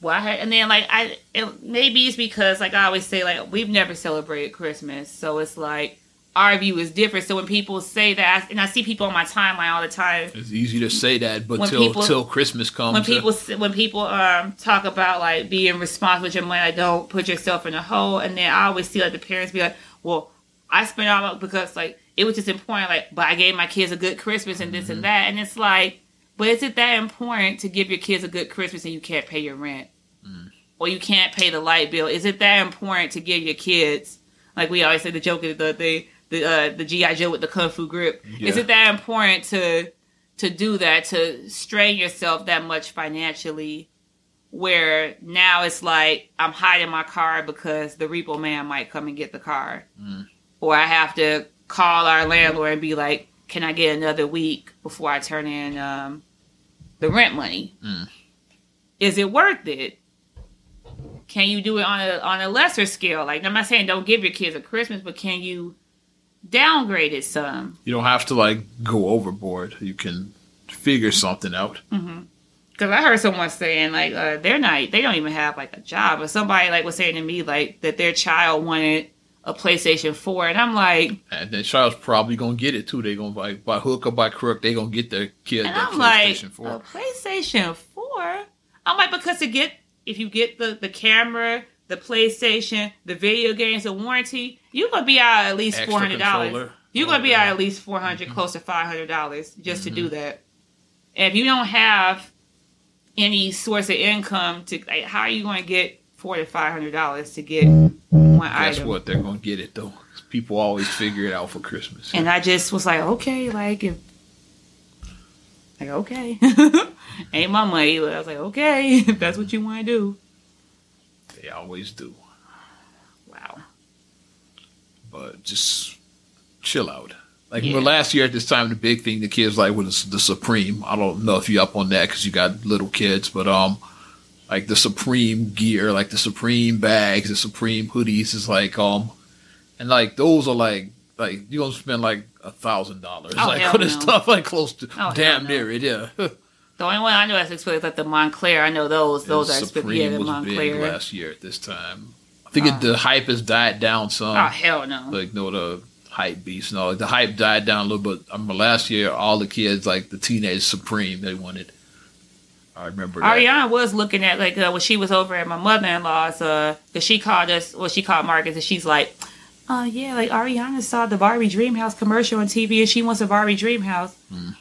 Speaker 2: Well, and then like I, it, maybe it's because like I always say, like we've never celebrated Christmas, so it's like our view is different. So when people say that, and I see people on my timeline all the time,
Speaker 1: It's easy to say that, but till
Speaker 2: people-
Speaker 1: till Christmas comes,
Speaker 2: when
Speaker 1: uh,
Speaker 2: people s- when people um talk about like being responsible with your money, like don't put yourself in a hole. And then I always see like the parents be like, well, I spent all my because like it was just important, like, but I gave my kids a good Christmas and this
Speaker 1: Mm-hmm.
Speaker 2: and that, and it's like, but is it that important to give your kids a good Christmas and you can't pay your rent?
Speaker 1: Mm.
Speaker 2: Or you can't pay the light bill. Is it that important to give your kids, like we always say, the joke is the the the, uh, the GI Joe with the kung fu grip? Is it that important to to do that to strain yourself that much financially? Where now it's like I'm hiding my car because the repo man might come and get the car, or I have to call our landlord and be like, "Can I get another week before I turn in um, the rent money?"
Speaker 1: Mm.
Speaker 2: Is it worth it? Can you do it on a on a lesser scale? Like I'm not saying don't give your kids a Christmas, but can you downgrade it some?
Speaker 1: you don't have to like go overboard. You can figure something out.
Speaker 2: Because I heard someone saying like uh, they're not they don't even have like a job, but somebody like was saying to me like that their child wanted a PlayStation 4. And I'm like,
Speaker 1: And then Charles probably gonna get it too. They gonna by by hook or by crook, they gonna get their kid
Speaker 2: and
Speaker 1: that
Speaker 2: I'm like,
Speaker 1: PlayStation Four.
Speaker 2: a PlayStation 4? I'm like, because to get, if you get the, the camera, the PlayStation, the video games, the warranty, you're to be out at least $400.
Speaker 1: controller.
Speaker 2: You're going to be
Speaker 1: Oh,
Speaker 2: out at least 400
Speaker 1: Mm-hmm.
Speaker 2: close to $500 just to do that. And if you don't have any source of income to, like, how are you to get four to $500 to get one
Speaker 1: Guess
Speaker 2: item?
Speaker 1: what? They're gonna get it though. People always figure it out for Christmas.
Speaker 2: And I just was like, okay, like if like okay. Ain't my money. But I was like, okay, if that's what you want to do.
Speaker 1: they always do.
Speaker 2: Wow.
Speaker 1: But just chill out. Like
Speaker 2: Yeah.
Speaker 1: last year at this time, the big thing the kids like was the Supreme. I don't know if you're up on that because you got little kids, but um, like the Supreme gear, like the Supreme bags, the Supreme hoodies is like um, and like those are like like you gonna spend like a thousand dollars
Speaker 2: Oh,
Speaker 1: like for this
Speaker 2: no.
Speaker 1: stuff like close to
Speaker 2: hell
Speaker 1: damn
Speaker 2: no.
Speaker 1: near it, yeah.
Speaker 2: The only one I know that's expensive is like the Moncler. I know those. Those are
Speaker 1: And
Speaker 2: expensive. Yeah, the
Speaker 1: was big
Speaker 2: Moncler.
Speaker 1: last year at this time. I think it, the hype has died down some.
Speaker 2: Oh hell no.
Speaker 1: like no the hype beast and all. Like the hype died down a little bit. I remember last year all the kids like the teenage supreme they wanted. I remember that.
Speaker 2: Ariana was looking at like uh, when she was over at my mother in law's uh because she called us well she called Marcus and she's like uh yeah like Ariana saw the Barbie Dream House commercial on TV and she wants a Barbie Dream House.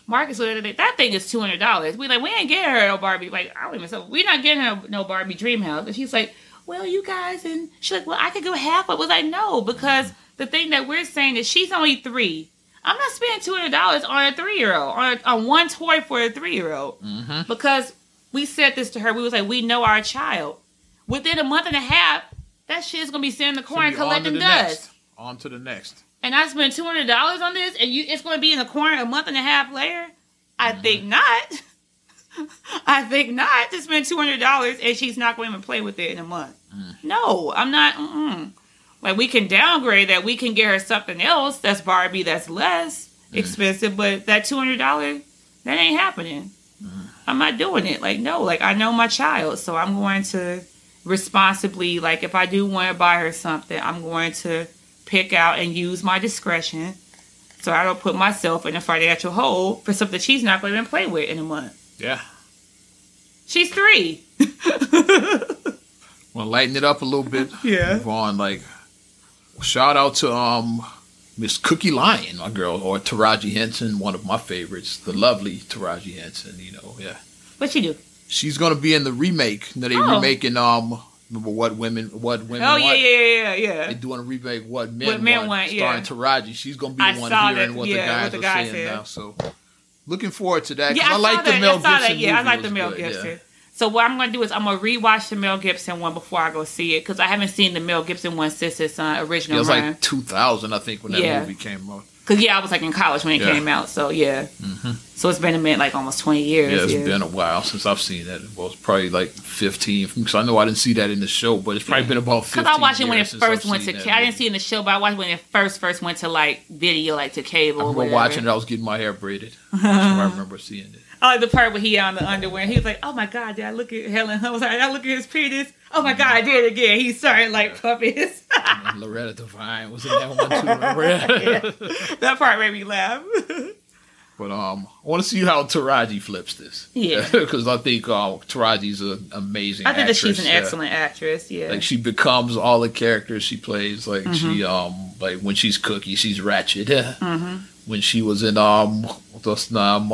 Speaker 2: Marcus looked at it that thing is two hundred dollars. We like we ain't getting her no Barbie like I don't even say we not getting her no Barbie Dream House and she's like well you guys and she's like well I could go half but was like no because the thing that we're saying is she's only three. I'm not spending two hundred dollars on a three year old on, on one toy for a three year old because we said this to her. We was like, we know our child. Within a month and a half, that shit's gonna be sitting in the corner
Speaker 1: on
Speaker 2: collecting
Speaker 1: the
Speaker 2: dust.
Speaker 1: next. On to the next.
Speaker 2: And I spent two hundred dollars on this, and you it's gonna be in the corner a month and a half later. I
Speaker 1: Mm-hmm.
Speaker 2: think not. I think not to spend two hundred dollars, and she's not going to even play with it in a month.
Speaker 1: Mm.
Speaker 2: No, I'm not. Mm-mm. Like we can downgrade that. We can get her something else that's Barbie that's less
Speaker 1: Mm.
Speaker 2: expensive, but that two hundred dollars that ain't happening. I'm not doing it. Like no, like I know my child, so I'm going to responsibly. Like if I do want to buy her something, I'm going to pick out and use my discretion, so I don't put myself in a financial hole for something she's not going to even play with in a month.
Speaker 1: Yeah.
Speaker 2: She's three.
Speaker 1: To lighten it up a little bit.
Speaker 2: Yeah.
Speaker 1: Move on. Like, shout out to um Miss Cookie Lyon, my girl, or Taraji Henson, one of my favorites, the lovely Taraji Henson. You know, yeah.
Speaker 2: What she do?
Speaker 1: She's gonna be in the remake. You know, they
Speaker 2: Oh.
Speaker 1: remaking um. Remember what women? What women?
Speaker 2: Oh
Speaker 1: want?
Speaker 2: yeah, yeah, yeah, yeah.
Speaker 1: They doing a remake. What men,
Speaker 2: What Men
Speaker 1: want,
Speaker 2: Want, yeah.
Speaker 1: Taraji. She's gonna be
Speaker 2: I
Speaker 1: one hearing
Speaker 2: that,
Speaker 1: what
Speaker 2: yeah,
Speaker 1: the
Speaker 2: what the
Speaker 1: are saying
Speaker 2: said.
Speaker 1: now. So, looking forward to that.
Speaker 2: Yeah, I,
Speaker 1: I, like
Speaker 2: saw
Speaker 1: the
Speaker 2: that.
Speaker 1: Mel
Speaker 2: I
Speaker 1: Gibson
Speaker 2: that. Yeah, I like the Mel
Speaker 1: good,
Speaker 2: Gibson.
Speaker 1: yeah.
Speaker 2: So what I'm going to do is I'm going to rewatch the Mel Gibson one before I go see it because I haven't seen the Mel Gibson one since its uh, original
Speaker 1: it was
Speaker 2: run.
Speaker 1: like 2000, I think, when that
Speaker 2: Yeah.
Speaker 1: movie came out.
Speaker 2: Because yeah, I was like in college when it
Speaker 1: Yeah.
Speaker 2: came out. So yeah, mm-hmm. so it's been a minute, like almost 20 years.
Speaker 1: Yeah, it's
Speaker 2: yeah.
Speaker 1: been a while since I've seen that. Well, it's probably like 15. Because I know I didn't see that in the show, but it's probably been about 15
Speaker 2: Because I watched it when it
Speaker 1: years since I've
Speaker 2: first went to. Ca- I didn't see it in the show, but I watched when it first first went to like video, like to cable.
Speaker 1: I remember watching it. I was getting my hair braided. I remember seeing it.
Speaker 2: I like the part where he on the underwear. He was like, "Oh my god, did I look at Helen Hunt? Was like, did I look at his penis? Oh my god, I did it again." He started like
Speaker 1: puppies. Loretta Devine was in that one too. Remember?
Speaker 2: that part made me laugh.
Speaker 1: But um, I want to see how Taraji flips this.
Speaker 2: Yeah.
Speaker 1: because I think uh, Taraji's an amazing.
Speaker 2: I think that she's an
Speaker 1: yeah.
Speaker 2: excellent actress. Yeah.
Speaker 1: Like she becomes all the characters she plays. Like she
Speaker 2: Mm-hmm.
Speaker 1: um like when she's Cookie, she's Ratchet. When she was in um what's um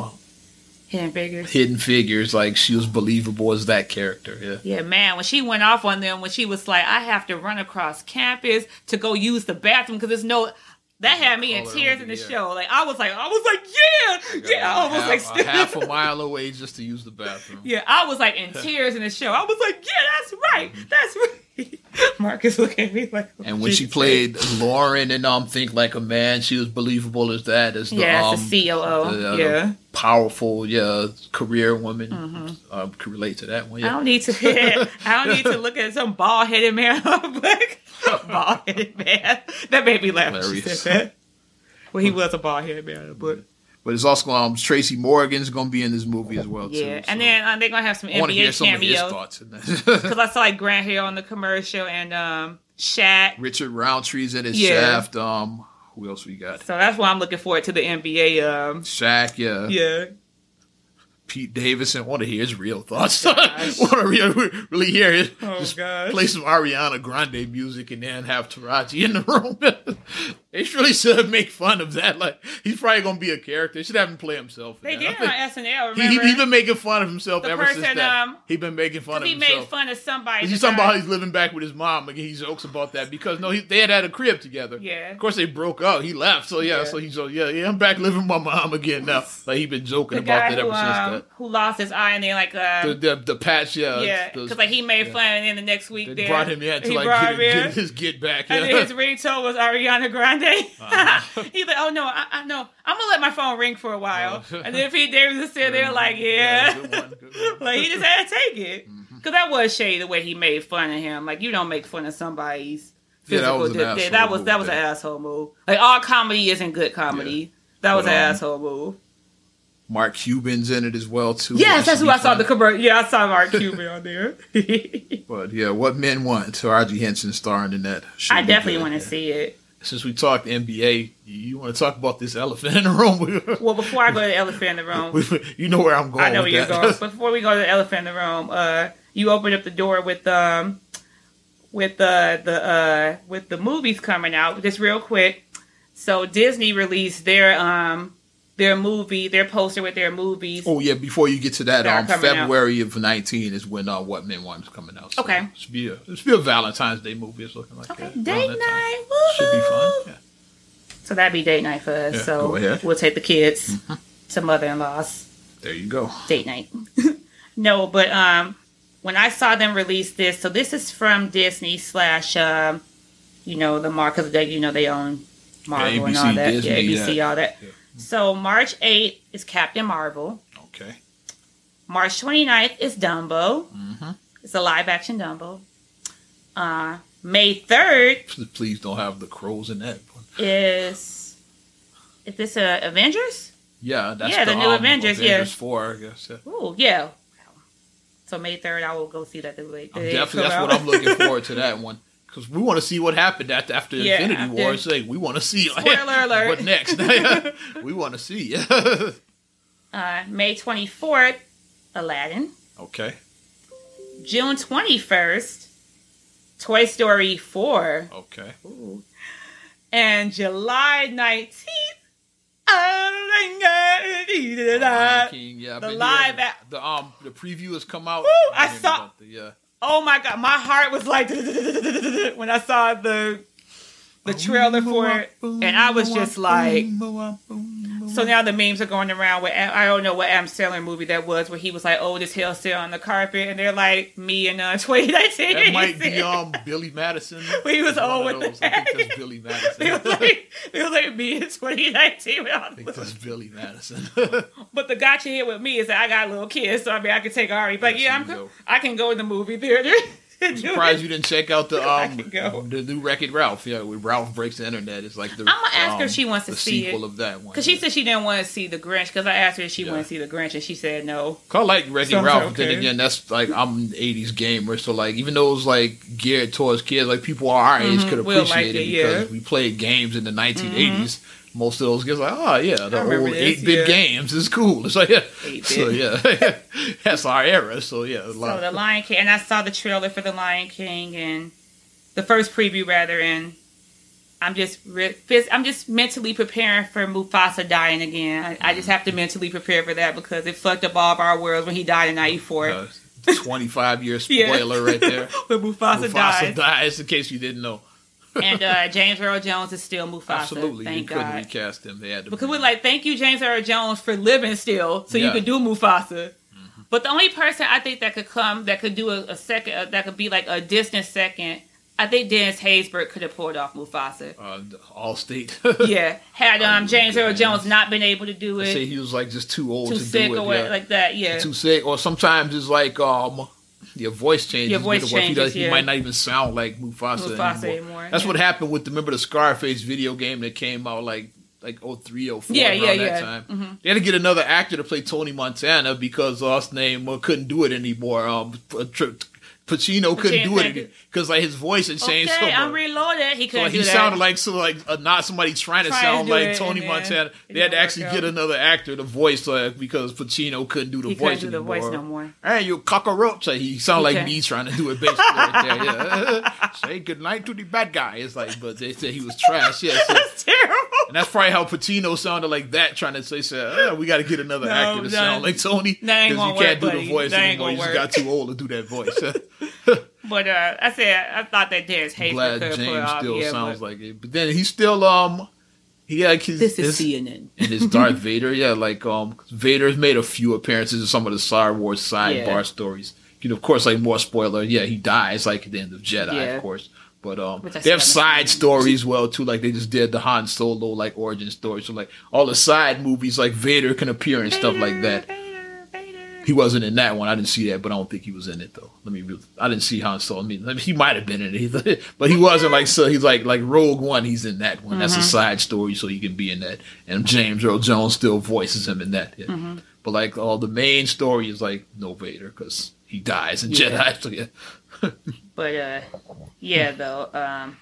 Speaker 2: Hidden Figures.
Speaker 1: Hidden Figures, like she was believable as that character. Yeah.
Speaker 2: Yeah, man, when she went off on them, when she was like, I have to run across campus to go use the bathroom because there's no. That had me in tears in the
Speaker 1: yeah.
Speaker 2: show. Like I was like, I was like, yeah, yeah. I was
Speaker 1: half,
Speaker 2: like,
Speaker 1: a half a mile away just to use the bathroom.
Speaker 2: yeah, I was like in tears in the show. I was like, yeah, that's right, mm-hmm. that's right. Marcus looking at me like,
Speaker 1: And when she played Lauren and um Think Like a Man, she was believable as that as the
Speaker 2: yeah,
Speaker 1: um
Speaker 2: the COO.
Speaker 1: the, uh,
Speaker 2: yeah,
Speaker 1: powerful yeah career woman. Um, can relate to that one.
Speaker 2: Mm-hmm. I don't need to. I don't need to look at some bald headed man on a bald headed man. That made me laugh. She said that. Well, he was a bald headed man, but
Speaker 1: But it's also um Tracy Morgan's gonna be in this movie as well too.
Speaker 2: yeah.
Speaker 1: too.
Speaker 2: And
Speaker 1: so
Speaker 2: then uh, they're gonna have some
Speaker 1: I to hear
Speaker 2: NBA
Speaker 1: some of his
Speaker 2: cameos
Speaker 1: thoughts in that.
Speaker 2: because I saw like Grant Hill on the commercial, and um, Shaq.
Speaker 1: Richard Roundtree's in his
Speaker 2: Yeah.
Speaker 1: shaft. Um, who else we got?
Speaker 2: So that's why I'm looking forward to the NBA. Um,
Speaker 1: Shaq, yeah.
Speaker 2: yeah.
Speaker 1: Pete Davidson. Want to hear his real thoughts? Want to really, really hear it?
Speaker 2: Oh,
Speaker 1: Just
Speaker 2: gosh.
Speaker 1: play some Ariana Grande music and then have Taraji in the room. they really should make fun of that. Like he's probably gonna be a character. They should have him play himself.
Speaker 2: They
Speaker 1: that.
Speaker 2: did on SNL.
Speaker 1: He,
Speaker 2: Remember?
Speaker 1: he, he been making fun of himself
Speaker 2: The
Speaker 1: ever since
Speaker 2: person,
Speaker 1: that.
Speaker 2: um,
Speaker 1: he been making fun of
Speaker 2: he
Speaker 1: himself.
Speaker 2: made fun of somebody.
Speaker 1: He's talking about he's living back with his mom. Like he jokes about that because no, he, they had had a crib together.
Speaker 2: Yeah.
Speaker 1: Of course, they broke up. He left. So yeah,
Speaker 2: Yeah.
Speaker 1: so he's so yeah, yeah. I'm back living with my mom again now. Like he been joking
Speaker 2: the
Speaker 1: about that
Speaker 2: who,
Speaker 1: ever
Speaker 2: um,
Speaker 1: since
Speaker 2: who lost his eye and then like uh.
Speaker 1: The, the the patch, yeah,
Speaker 2: yeah, because like he made
Speaker 1: yeah.
Speaker 2: fun and then the next week
Speaker 1: They
Speaker 2: they
Speaker 1: brought him in to like get, get his get back.
Speaker 2: And
Speaker 1: yeah.
Speaker 2: then his ringtone was Ariana Grande.
Speaker 1: Uh-huh.
Speaker 2: He's like, "Oh no, I, I know. I'm gonna let my phone ring for a while."
Speaker 1: Oh.
Speaker 2: and then Pete Davidson sitting there like, "Yeah,"
Speaker 1: good one, good one.
Speaker 2: like he just had to take it
Speaker 1: Mm-hmm.
Speaker 2: because that was shady the way he made fun of him. Like you don't make fun of somebody's
Speaker 1: Yeah, that
Speaker 2: physical.
Speaker 1: was
Speaker 2: that was that was an asshole move. Like all comedy isn't good comedy. That was an
Speaker 1: um,
Speaker 2: asshole move.
Speaker 1: Mark Cuban's in it as well too.
Speaker 2: Yes, that's who I saw the commercial. Yeah, I saw Mark Cuban on there.
Speaker 1: But yeah, what men want. So, Taraji Henson starring in that. Should
Speaker 2: I definitely want to see it.
Speaker 1: Since we talked NBA, you, want to talk about this elephant in the room?
Speaker 2: Well, before I go to the elephant in the room,
Speaker 1: you know where I'm going.
Speaker 2: I know where you're
Speaker 1: that.
Speaker 2: going. Before we go to the elephant in the room, uh, you opened up the door with um, with the the uh, with the movies coming out. Just real quick. So Disney released their um their movie, their poster with their movies.
Speaker 1: Oh yeah, before you get to that,
Speaker 2: That
Speaker 1: um,
Speaker 2: coming out.
Speaker 1: February of nineteen is when uh, What Men Want is coming out. So
Speaker 2: Okay.
Speaker 1: it's be a it should be a Valentine's Day movie. It's looking like
Speaker 2: Okay,
Speaker 1: that.
Speaker 2: date
Speaker 1: around that time.
Speaker 2: night.
Speaker 1: Should be fun. Yeah.
Speaker 2: So that'd be date night for us.
Speaker 1: Yeah,
Speaker 2: so.
Speaker 1: Mm-hmm.
Speaker 2: we'll take the kids to mother-in-law's.
Speaker 1: There you go.
Speaker 2: date night. no, but um, when I saw them release this, so this is from Disney slash, um, you know, the Marcus they you know they own Marvel and
Speaker 1: ABC,
Speaker 2: all that,
Speaker 1: Disney,
Speaker 2: yeah, ABC,
Speaker 1: yeah.
Speaker 2: all that. So March 8th is Captain Marvel.
Speaker 1: Okay.
Speaker 2: March 29th is Dumbo.
Speaker 1: hmm
Speaker 2: It's a live action Dumbo. Uh, May 3rd
Speaker 1: Please don't have the crows in that one.
Speaker 2: is is this a Avengers?
Speaker 1: Yeah, that's
Speaker 2: Yeah, the new
Speaker 1: um,
Speaker 2: Avengers, yeah.
Speaker 1: Four, I guess. Yeah.
Speaker 2: Oh yeah. So May 3rd, I will go see that. The the it
Speaker 1: definitely that's
Speaker 2: come
Speaker 1: what. I'm looking forward to that one because we want to see what happened after after
Speaker 2: Yeah,
Speaker 1: Infinity
Speaker 2: after-
Speaker 1: War. It's like we want to see
Speaker 2: Spoiler alert.
Speaker 1: what next. we want to see.
Speaker 2: Uh, May 24th, Aladdin.
Speaker 1: okay,
Speaker 2: June 21st, Toy Story 4.
Speaker 1: okay.
Speaker 2: And July 19th,
Speaker 1: Lion
Speaker 2: Lion
Speaker 1: King, yeah,
Speaker 2: the live
Speaker 1: hearing-
Speaker 2: a-
Speaker 1: the um the preview has come out.
Speaker 2: Woo, I saw-
Speaker 1: the, yeah.
Speaker 2: Oh my god, my heart was like when I saw the the trailer for it, and I was just like. So now the memes are going around with I don't know what Adam Sandler movie that was where he was like old as hell still on the carpet, and they're like me and uh, 2019.
Speaker 1: that might be um Billy Madison.
Speaker 2: He was old with
Speaker 1: those. I think
Speaker 2: that.
Speaker 1: that's Billy Madison.
Speaker 2: It was like it was like me in 2019. with all
Speaker 1: I think that's Billy Madison.
Speaker 2: But the gotcha here with me is that I got little kids, so I mean I can take Ari. But
Speaker 1: Yes,
Speaker 2: yeah, I'm
Speaker 1: go.
Speaker 2: I can go in the movie theater. Do
Speaker 1: Surprised you didn't check out the um the new Wreck-It Ralph. Yeah, when Ralph breaks the internet, it's like the.
Speaker 2: I'ma ask her
Speaker 1: um,
Speaker 2: if she wants to
Speaker 1: the
Speaker 2: see
Speaker 1: sequel
Speaker 2: it.
Speaker 1: of that one.
Speaker 2: Because she said she didn't want to see the Grinch. Because I asked her if she
Speaker 1: Yeah.
Speaker 2: wanted to see the Grinch, and she said no.
Speaker 1: I like Wreck-It
Speaker 2: Sounds
Speaker 1: Ralph, but
Speaker 2: okay.
Speaker 1: then again, that's like I'm an '80s gamer, so like even though it's like geared towards kids, like people our age
Speaker 2: Mhm,
Speaker 1: could
Speaker 2: we'll
Speaker 1: appreciate
Speaker 2: like
Speaker 1: it,
Speaker 2: it, yeah.
Speaker 1: because we played games in the 1980s. Most of those kids like, oh yeah, the old 8-bit
Speaker 2: yeah.
Speaker 1: games is cool. It's like yeah,
Speaker 2: 8-bit.
Speaker 1: so yeah, that's our era. So yeah,
Speaker 2: So the Lion King, and I saw the trailer for the Lion King and the first preview rather, and I'm just re- I'm just mentally preparing for Mufasa dying again. I, I just have to mentally prepare for that because it fucked up all of our worlds when he died in '94.
Speaker 1: uh, 25 year
Speaker 2: Yeah.
Speaker 1: spoiler right there.
Speaker 2: when Mufasa,
Speaker 1: Mufasa
Speaker 2: dies,
Speaker 1: dies, in case you didn't know.
Speaker 2: And uh, James Earl Jones is still Mufasa.
Speaker 1: Absolutely,
Speaker 2: thank
Speaker 1: they couldn't recast him. They had to.
Speaker 2: Because we're like, thank you, James Earl Jones, for living still, so you
Speaker 1: Yeah.
Speaker 2: could do Mufasa. But the only person I think that could come, that could do a, a second, uh, that could be like a distant second, I think Dennis Haysbert could have pulled off Mufasa.
Speaker 1: uh, Allstate.
Speaker 2: yeah, had um,
Speaker 1: Oh,
Speaker 2: James Earl. Jones not been able to do it.
Speaker 1: Say he was like just too old
Speaker 2: too
Speaker 1: to
Speaker 2: sick
Speaker 1: do it.
Speaker 2: or
Speaker 1: yeah.
Speaker 2: like that, yeah.
Speaker 1: too sick, or sometimes it's like um your voice changes.
Speaker 2: Your voice
Speaker 1: What if he,
Speaker 2: changes,
Speaker 1: he might not even sound like Mufasa,
Speaker 2: Mufasa
Speaker 1: anymore.
Speaker 2: anymore,
Speaker 1: That's
Speaker 2: yeah.
Speaker 1: what happened with the remember the Scarface video game that came out like like 03, 04,
Speaker 2: Yeah,
Speaker 1: around
Speaker 2: yeah,
Speaker 1: that
Speaker 2: yeah.
Speaker 1: time.
Speaker 2: Mhm.
Speaker 1: They had to get another actor to play Tony Montana because his name couldn't do it anymore. Um, Pacino couldn't do it because like his voice had changed
Speaker 2: Okay,
Speaker 1: so much.
Speaker 2: I'm reloaded. He couldn't
Speaker 1: like,
Speaker 2: do
Speaker 1: he
Speaker 2: that.
Speaker 1: sounded like so like uh, not somebody trying to
Speaker 2: to
Speaker 1: sound
Speaker 2: do
Speaker 1: like Tony Montana. They had to actually get another actor to voice uh, because Pacino couldn't do the
Speaker 2: He couldn't
Speaker 1: voice
Speaker 2: do the voice no more.
Speaker 1: Hey, you cockroach! Like, he sounded like me trying to do it basically right. Yeah. Say good night to the bad guy. It's like, but they said he was trash. Yeah, so,
Speaker 2: That's terrible.
Speaker 1: and that's probably how Pacino sounded like that, trying to say, say oh, we got to get another
Speaker 2: No,
Speaker 1: actor to sound like Tony
Speaker 2: ain't
Speaker 1: you can't
Speaker 2: work,
Speaker 1: do
Speaker 2: buddy.
Speaker 1: the voice
Speaker 2: That
Speaker 1: anymore. You just got too old to do that voice.
Speaker 2: But uh, I said I thought that Dennis Haysbert
Speaker 1: Glad
Speaker 2: could
Speaker 1: James
Speaker 2: put off.
Speaker 1: still
Speaker 2: yeah,
Speaker 1: sounds
Speaker 2: but
Speaker 1: like it, but then he still um he had his,
Speaker 2: this is
Speaker 1: his-
Speaker 2: CNN.
Speaker 1: and his Darth Vader, yeah, like um Vader's made a few appearances in some of the Star Wars sidebar
Speaker 2: Yeah.
Speaker 1: stories. You know, of course, like more spoiler, yeah, he dies like at the end of Jedi,
Speaker 2: Yeah.
Speaker 1: of course. But um, they have side
Speaker 2: seen.
Speaker 1: stories well too. Like they just did the Han Solo like origin story. So like all the side movies, like Vader can appear and stuff like that. He wasn't in that one. I didn't see that, but I don't think he was in it though. Let me. I didn't see Han Solo. I mean, he might have been in it, but he wasn't like so. He's like like Rogue One. He's in that one. That's a side story, so he can be in that. And James Earl Jones still voices him in that. Yeah. But like all the main story is like no Vader because he dies in
Speaker 2: Yeah.
Speaker 1: Jedi. So yeah.
Speaker 2: But uh, yeah, though. Um,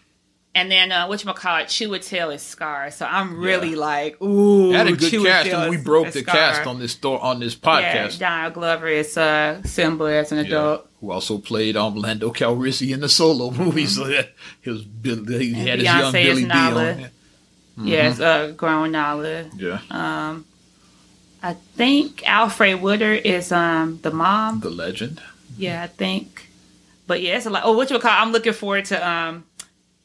Speaker 2: and then uh, what you call it? Chiwetel is Scar. So I'm really like, ooh,
Speaker 1: had a good
Speaker 2: Chiwetel
Speaker 1: cast, and we broke the
Speaker 2: Scar.
Speaker 1: cast on this store on this
Speaker 2: Yeah,
Speaker 1: podcast.
Speaker 2: Donald Glover is uh, Simba as an
Speaker 1: Yeah.
Speaker 2: adult.
Speaker 1: Who also played um, Lando Calrissian in the Solo movie? So yeah, he was he had his young
Speaker 2: Mm-hmm.
Speaker 1: Billy on. Yeah.
Speaker 2: Yes, uh, grown Nala.
Speaker 1: yeah,
Speaker 2: Um, I think Alfre Woodard is um the mom.
Speaker 1: the legend.
Speaker 2: Yeah, I think. But yeah, it's a lot. Oh, what you call? I'm looking forward to um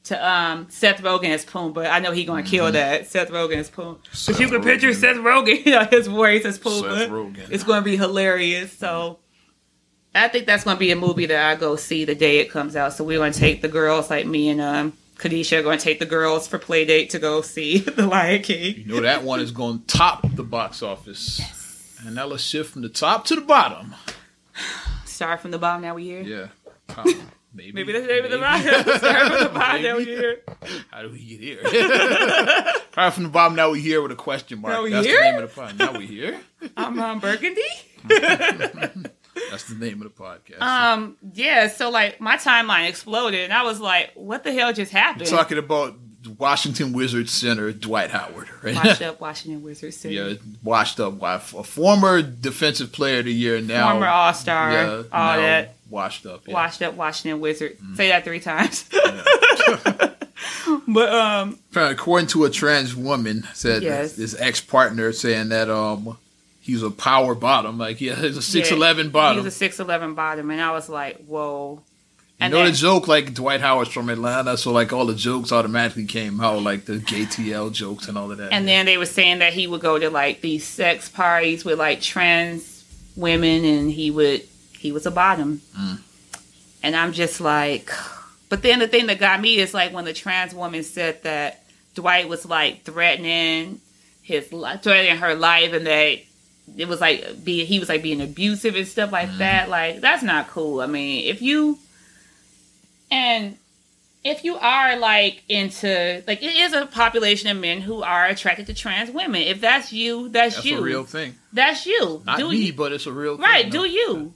Speaker 2: to um Seth Rogen as Pumbaa. I know he's gonna kill that Seth Rogen as Pumbaa. But you can picture Seth Rogen, you know, his voice as Pumbaa.
Speaker 1: Rogen.
Speaker 2: It's gonna be hilarious. So. I think that's gonna be a movie that I go see the day it comes out. So we're gonna take the girls, like me and um Kadisha, are gonna take the girls for play date to go see The Lion King.
Speaker 1: You know that one is going to top the box office. And now let's shift from the top to the bottom.
Speaker 2: Start from the bottom. Now we here.
Speaker 1: Yeah. Maybe.
Speaker 2: Maybe that's maybe the bottom. Start from the bottom. Now we
Speaker 1: Maybe.
Speaker 2: here.
Speaker 1: How do we get here? Right from the bottom, now we here with a question mark.
Speaker 2: Now we
Speaker 1: That's
Speaker 2: here?
Speaker 1: the name of the podcast. Now we here.
Speaker 2: I'm on Burgundy.
Speaker 1: That's the name of the podcast.
Speaker 2: Um, yeah, so like my timeline exploded and I was like, what the hell just happened?
Speaker 1: Talking about Washington Wizards center Dwight Howard, right?
Speaker 2: Washed up Washington Wizards City.
Speaker 1: yeah, washed up a former defensive player of the year now.
Speaker 2: Former All Star,
Speaker 1: yeah,
Speaker 2: all that.
Speaker 1: Washed up. Yeah.
Speaker 2: Washed up Washington Wizards.
Speaker 1: Mm.
Speaker 2: Say that three times. but um
Speaker 1: According to a trans woman, said
Speaker 2: Yes.
Speaker 1: his ex partner saying that um he's a power bottom, like yeah, he's a six eleven
Speaker 2: He
Speaker 1: bottom.
Speaker 2: He's a six eleven bottom and I was like, whoa.
Speaker 1: You
Speaker 2: And
Speaker 1: know the joke, like Dwight Howard's from Atlanta, so like all the jokes automatically came out, like the JTL jokes and all of that.
Speaker 2: And then they were saying that he would go to like these sex parties with like trans women, and he would he was a bottom.
Speaker 1: Mm.
Speaker 2: And I'm just like, but then the thing that got me is like when the trans woman said that Dwight was like threatening his threatening her life, and that it was like be he was like being abusive and stuff like that. Like that's not cool. I mean, if you and if you are like into like it is a population of men who are attracted to trans women. If that's you, that's,
Speaker 1: that's
Speaker 2: you.
Speaker 1: a real thing.
Speaker 2: that's you.
Speaker 1: Not
Speaker 2: do
Speaker 1: me,
Speaker 2: you
Speaker 1: but it's a real thing.
Speaker 2: right?
Speaker 1: though.
Speaker 2: Do you?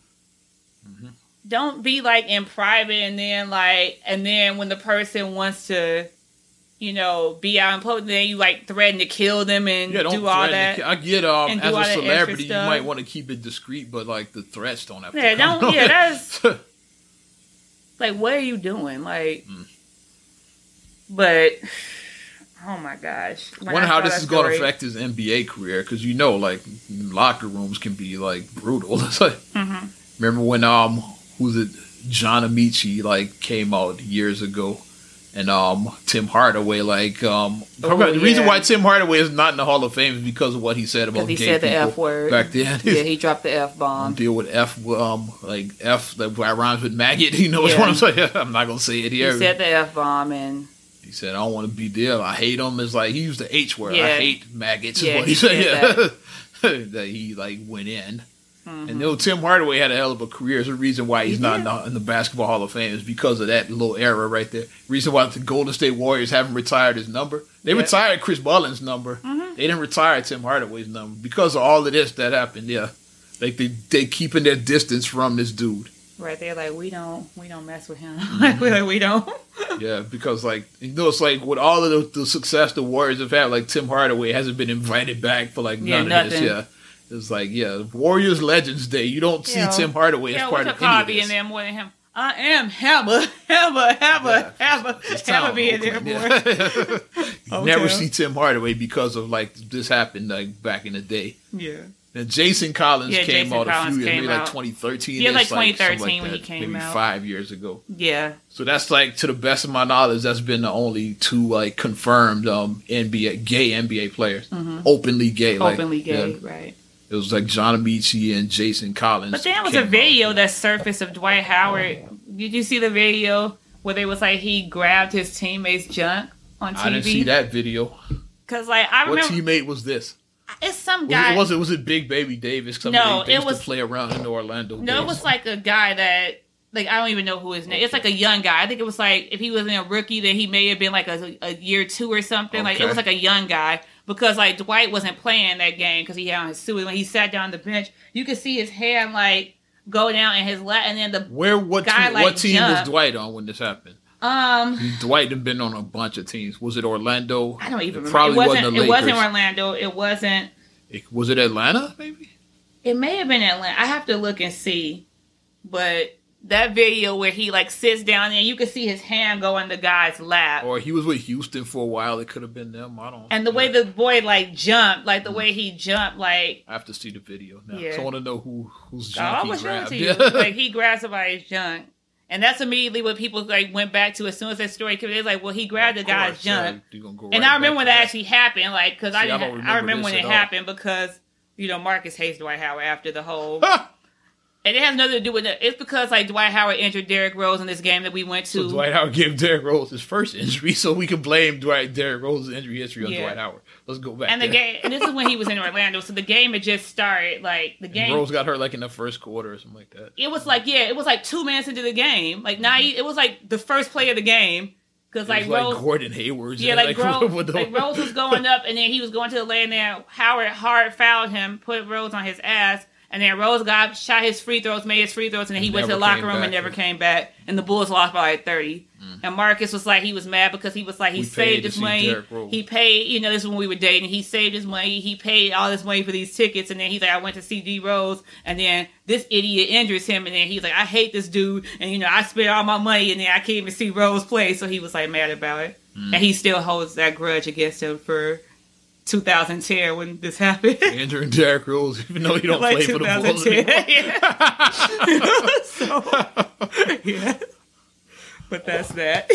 Speaker 1: Mm-hmm.
Speaker 2: Don't be like in private and then like and then when the person wants to, you know, be out in public, then you like threaten to kill them and
Speaker 1: Yeah,
Speaker 2: do all that.
Speaker 1: to- I get um as a celebrity, you might want to keep it discreet, but like the threats don't have
Speaker 2: Yeah,
Speaker 1: to come.
Speaker 2: don't. Yeah, that's like what are you doing? Like,
Speaker 1: Mm.
Speaker 2: but oh my gosh, When
Speaker 1: wonder
Speaker 2: I
Speaker 1: how this is going to affect his NBA career because you know, like locker rooms can be like brutal. It's like
Speaker 2: Mhm.
Speaker 1: remember when um who's it John Amaechi like came out years ago. And um, Tim Hardaway, like um,
Speaker 2: Oh,
Speaker 1: the reason why Tim Hardaway is not in the Hall of Fame is because of what he said about
Speaker 2: he
Speaker 1: gay
Speaker 2: said the F word.
Speaker 1: back then.
Speaker 2: Yeah, he dropped the F
Speaker 1: um,
Speaker 2: bomb.
Speaker 1: deal with F, um, like F that rhymes with maggot. You know
Speaker 2: Yeah.
Speaker 1: what I'm saying? I'm not gonna say it here.
Speaker 2: He said the F bomb, and
Speaker 1: He said, "I don't want to be there. I hate them." It's like he used the H word. I hate maggots. is
Speaker 2: Yeah,
Speaker 1: what he
Speaker 2: he
Speaker 1: said.
Speaker 2: said
Speaker 1: Yeah. that he like went in.
Speaker 2: Mhm.
Speaker 1: And you know, Tim Hardaway had a hell of a career. There's a reason why he's
Speaker 2: He
Speaker 1: not
Speaker 2: did.
Speaker 1: in the, Basketball Hall of Fame is because of that little era right there. Reason why the Golden State Warriors haven't retired his number. They
Speaker 2: Yeah.
Speaker 1: retired Chris Mullin's number.
Speaker 2: Mhm.
Speaker 1: They didn't retire Tim Hardaway's number because of all of this that happened. Yeah, like they they keeping their distance from this dude.
Speaker 2: right there. Like we don't, we don't mess with him. like, we, like we don't.
Speaker 1: Yeah, because like you know, it's like with all of the, the success the Warriors have had, like Tim Hardaway hasn't been invited back for like
Speaker 2: Yeah,
Speaker 1: none of this. Yeah, it's like yeah, Warriors Legends Day. You don't see
Speaker 2: Yeah.
Speaker 1: Tim Hardaway
Speaker 2: yeah,
Speaker 1: as part of
Speaker 2: a
Speaker 1: any of this.
Speaker 2: in there more than him? I am Hammer, Hammer, Hammer,
Speaker 1: Yeah.
Speaker 2: Hammer, Hammer
Speaker 1: town,
Speaker 2: be in there more.
Speaker 1: yeah. you
Speaker 2: Okay.
Speaker 1: never see Tim Hardaway because of like this happened like back in the day.
Speaker 2: Yeah.
Speaker 1: And Jason Collins
Speaker 2: Yeah,
Speaker 1: came
Speaker 2: Jason
Speaker 1: out a few years, maybe like 2013.
Speaker 2: Yeah, like
Speaker 1: It's something
Speaker 2: 2013 when he
Speaker 1: that,
Speaker 2: came
Speaker 1: maybe
Speaker 2: out.
Speaker 1: five years ago.
Speaker 2: Yeah.
Speaker 1: So that's like, to the best of my knowledge, that's been the only two like confirmed um NBA gay NBA players, openly gay, like,
Speaker 2: Mm-hmm. Openly gay,
Speaker 1: yeah.
Speaker 2: right.
Speaker 1: It was like John Amaechi and Jason Collins.
Speaker 2: But there was a
Speaker 1: out.
Speaker 2: video that surfaced of Dwight Howard. Did you see the video where they was like he grabbed his teammate's junk on TV?
Speaker 1: I didn't see that video.
Speaker 2: Cause like I
Speaker 1: What
Speaker 2: remember
Speaker 1: teammate was this?
Speaker 2: it's some
Speaker 1: Was
Speaker 2: guy.
Speaker 1: it, was it was it Big Baby Davis?
Speaker 2: No,
Speaker 1: mean, they, they
Speaker 2: it
Speaker 1: used
Speaker 2: was-
Speaker 1: to play around in Orlando.
Speaker 2: no, it was like a guy that like I don't even know who his name. It's like a young guy. I think it was like if he wasn't a rookie, then he may have been like a, a year two or something. Like it was like a young guy because like Dwight wasn't playing that game because he had on his suit. When he sat down on the bench, you could see his hand like go down in his lap, and then the
Speaker 1: Where what
Speaker 2: guy,
Speaker 1: team,
Speaker 2: like,
Speaker 1: what team
Speaker 2: jumped.
Speaker 1: was Dwight on when this happened?
Speaker 2: um.
Speaker 1: Dwight had been on a bunch of teams. Was it Orlando?
Speaker 2: I don't even
Speaker 1: It
Speaker 2: remember.
Speaker 1: Probably
Speaker 2: it wasn't.
Speaker 1: wasn't
Speaker 2: it wasn't Orlando. It wasn't.
Speaker 1: It- was it Atlanta? Maybe.
Speaker 2: It may have been Atlanta. I have to look and see. But that video where he like sits down and you can see his hand go in the guy's lap.
Speaker 1: Or he was with Houston for a while. It could have been them. I don't.
Speaker 2: and the way the boy like jumped, like the mm-hmm. way he jumped, like
Speaker 1: I have to see the video now.
Speaker 2: Yeah.
Speaker 1: So I want to know who who's
Speaker 2: I
Speaker 1: junk he
Speaker 2: was showing
Speaker 1: grabbed.
Speaker 2: to you. Like he grabbed somebody's junk. And that's immediately what people like went back to as soon as that story came. It's like, well, he grabbed the
Speaker 1: Of
Speaker 2: guy's
Speaker 1: course, yeah,
Speaker 2: junk.
Speaker 1: gonna go
Speaker 2: and
Speaker 1: right
Speaker 2: I remember when that actually happened, like, because I
Speaker 1: I don't
Speaker 2: I
Speaker 1: remember
Speaker 2: remember when it
Speaker 1: all.
Speaker 2: happened because you know Marcus hates Dwight Howard after the whole, and it has nothing to do with it. It's because like Dwight Howard injured Derrick Rose in this game that we went to.
Speaker 1: So Dwight Howard gave Derrick Rose his first injury, so we can blame Dwight Derrick Rose's injury history on
Speaker 2: Yeah.
Speaker 1: Dwight Howard. Let's go back.
Speaker 2: and the
Speaker 1: there.
Speaker 2: game, and this is when he was in Orlando, so the game had just started. Like the game,
Speaker 1: Rose got hurt like in the first quarter or something like that.
Speaker 2: it was like yeah, it was like two minutes into the game. Like not, e- it was like the first play of the game because like
Speaker 1: like
Speaker 2: Rose,
Speaker 1: Gordon Hayward.
Speaker 2: yeah, like, Rose,
Speaker 1: with the-
Speaker 2: like Rose was going up, and then he was going to the lane. There, Howard hard fouled him, put Rose on his ass, and then Rose got shot his free throws, made his free throws, and then he went to the locker room and never came back. And the Bulls lost by like thirty. And Marcus was like, he was mad because he was like, he
Speaker 1: We
Speaker 2: saved his money. He paid, you know, this is when we were dating. He saved his money. He paid all this money for these tickets, and then he's like, I went to see D Rose, and then this idiot injures him, and then he's like, I hate this dude, and you know, I spent all my money, and then I can't even see Rose play, so he was like mad about it,
Speaker 1: Mm.
Speaker 2: and he still holds that grudge against him for 2010 when this happened.
Speaker 1: Andrew and Derrick Rose, even though he don't
Speaker 2: like
Speaker 1: play for the Bulls
Speaker 2: 2010.
Speaker 1: anymore.
Speaker 2: so, yeah. But that's that.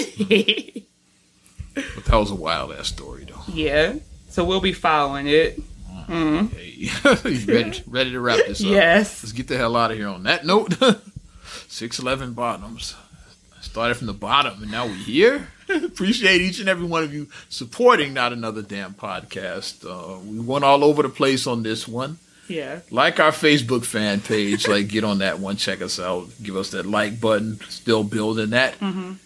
Speaker 1: But that was a wild ass story, though.
Speaker 2: yeah. So we'll be following it. Mm.
Speaker 1: Hey, ready, ready to wrap this up?
Speaker 2: Yes.
Speaker 1: Let's get the hell out of here on that note. 611 bottoms. Started from the bottom and now we're here. Appreciate each and every one of you supporting Not Another Damn Podcast. Uh, we went all over the place on this one.
Speaker 2: Yeah.
Speaker 1: Like our Facebook fan page, like get on that one, check us out, give us that like button. Still building that.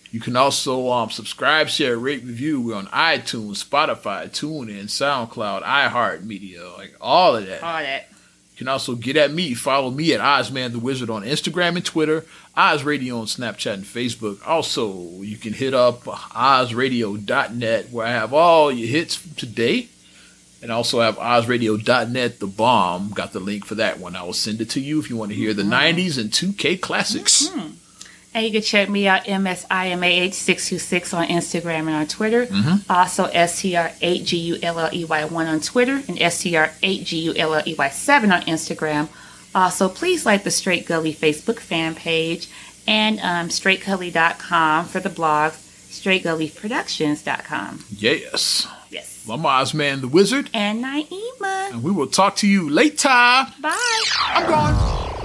Speaker 1: You can also um, subscribe, share, rate, review. We're on iTunes, Spotify, TuneIn, SoundCloud, iHeartMedia, like all of that.
Speaker 2: All that.
Speaker 1: You can also get at me. Follow me at Ozman the Wizard on Instagram and Twitter, Oz Radio on Snapchat and Facebook. Also, you can hit up ozradio.net where I have all your hits today. And I also have ozradio.net, the bomb. Got the link for that one. I will send it to you if you want to hear the 90s and 2K classics.
Speaker 2: And you can check me out, MSIMAH626 on Instagram and on Twitter.
Speaker 1: Mm-hmm.
Speaker 2: Also, STR8GULLEY1 on Twitter and STR8GULLEY7 on Instagram. Also, please like the Straight Gully Facebook fan page and um, straightgully.com for the blog, straightgullyproductions.com.
Speaker 1: Yes.
Speaker 2: Yes.
Speaker 1: I'm Ozman the Wizard,
Speaker 2: And Naima.
Speaker 1: and we will talk to you later.
Speaker 2: Bye.
Speaker 1: I'm gone.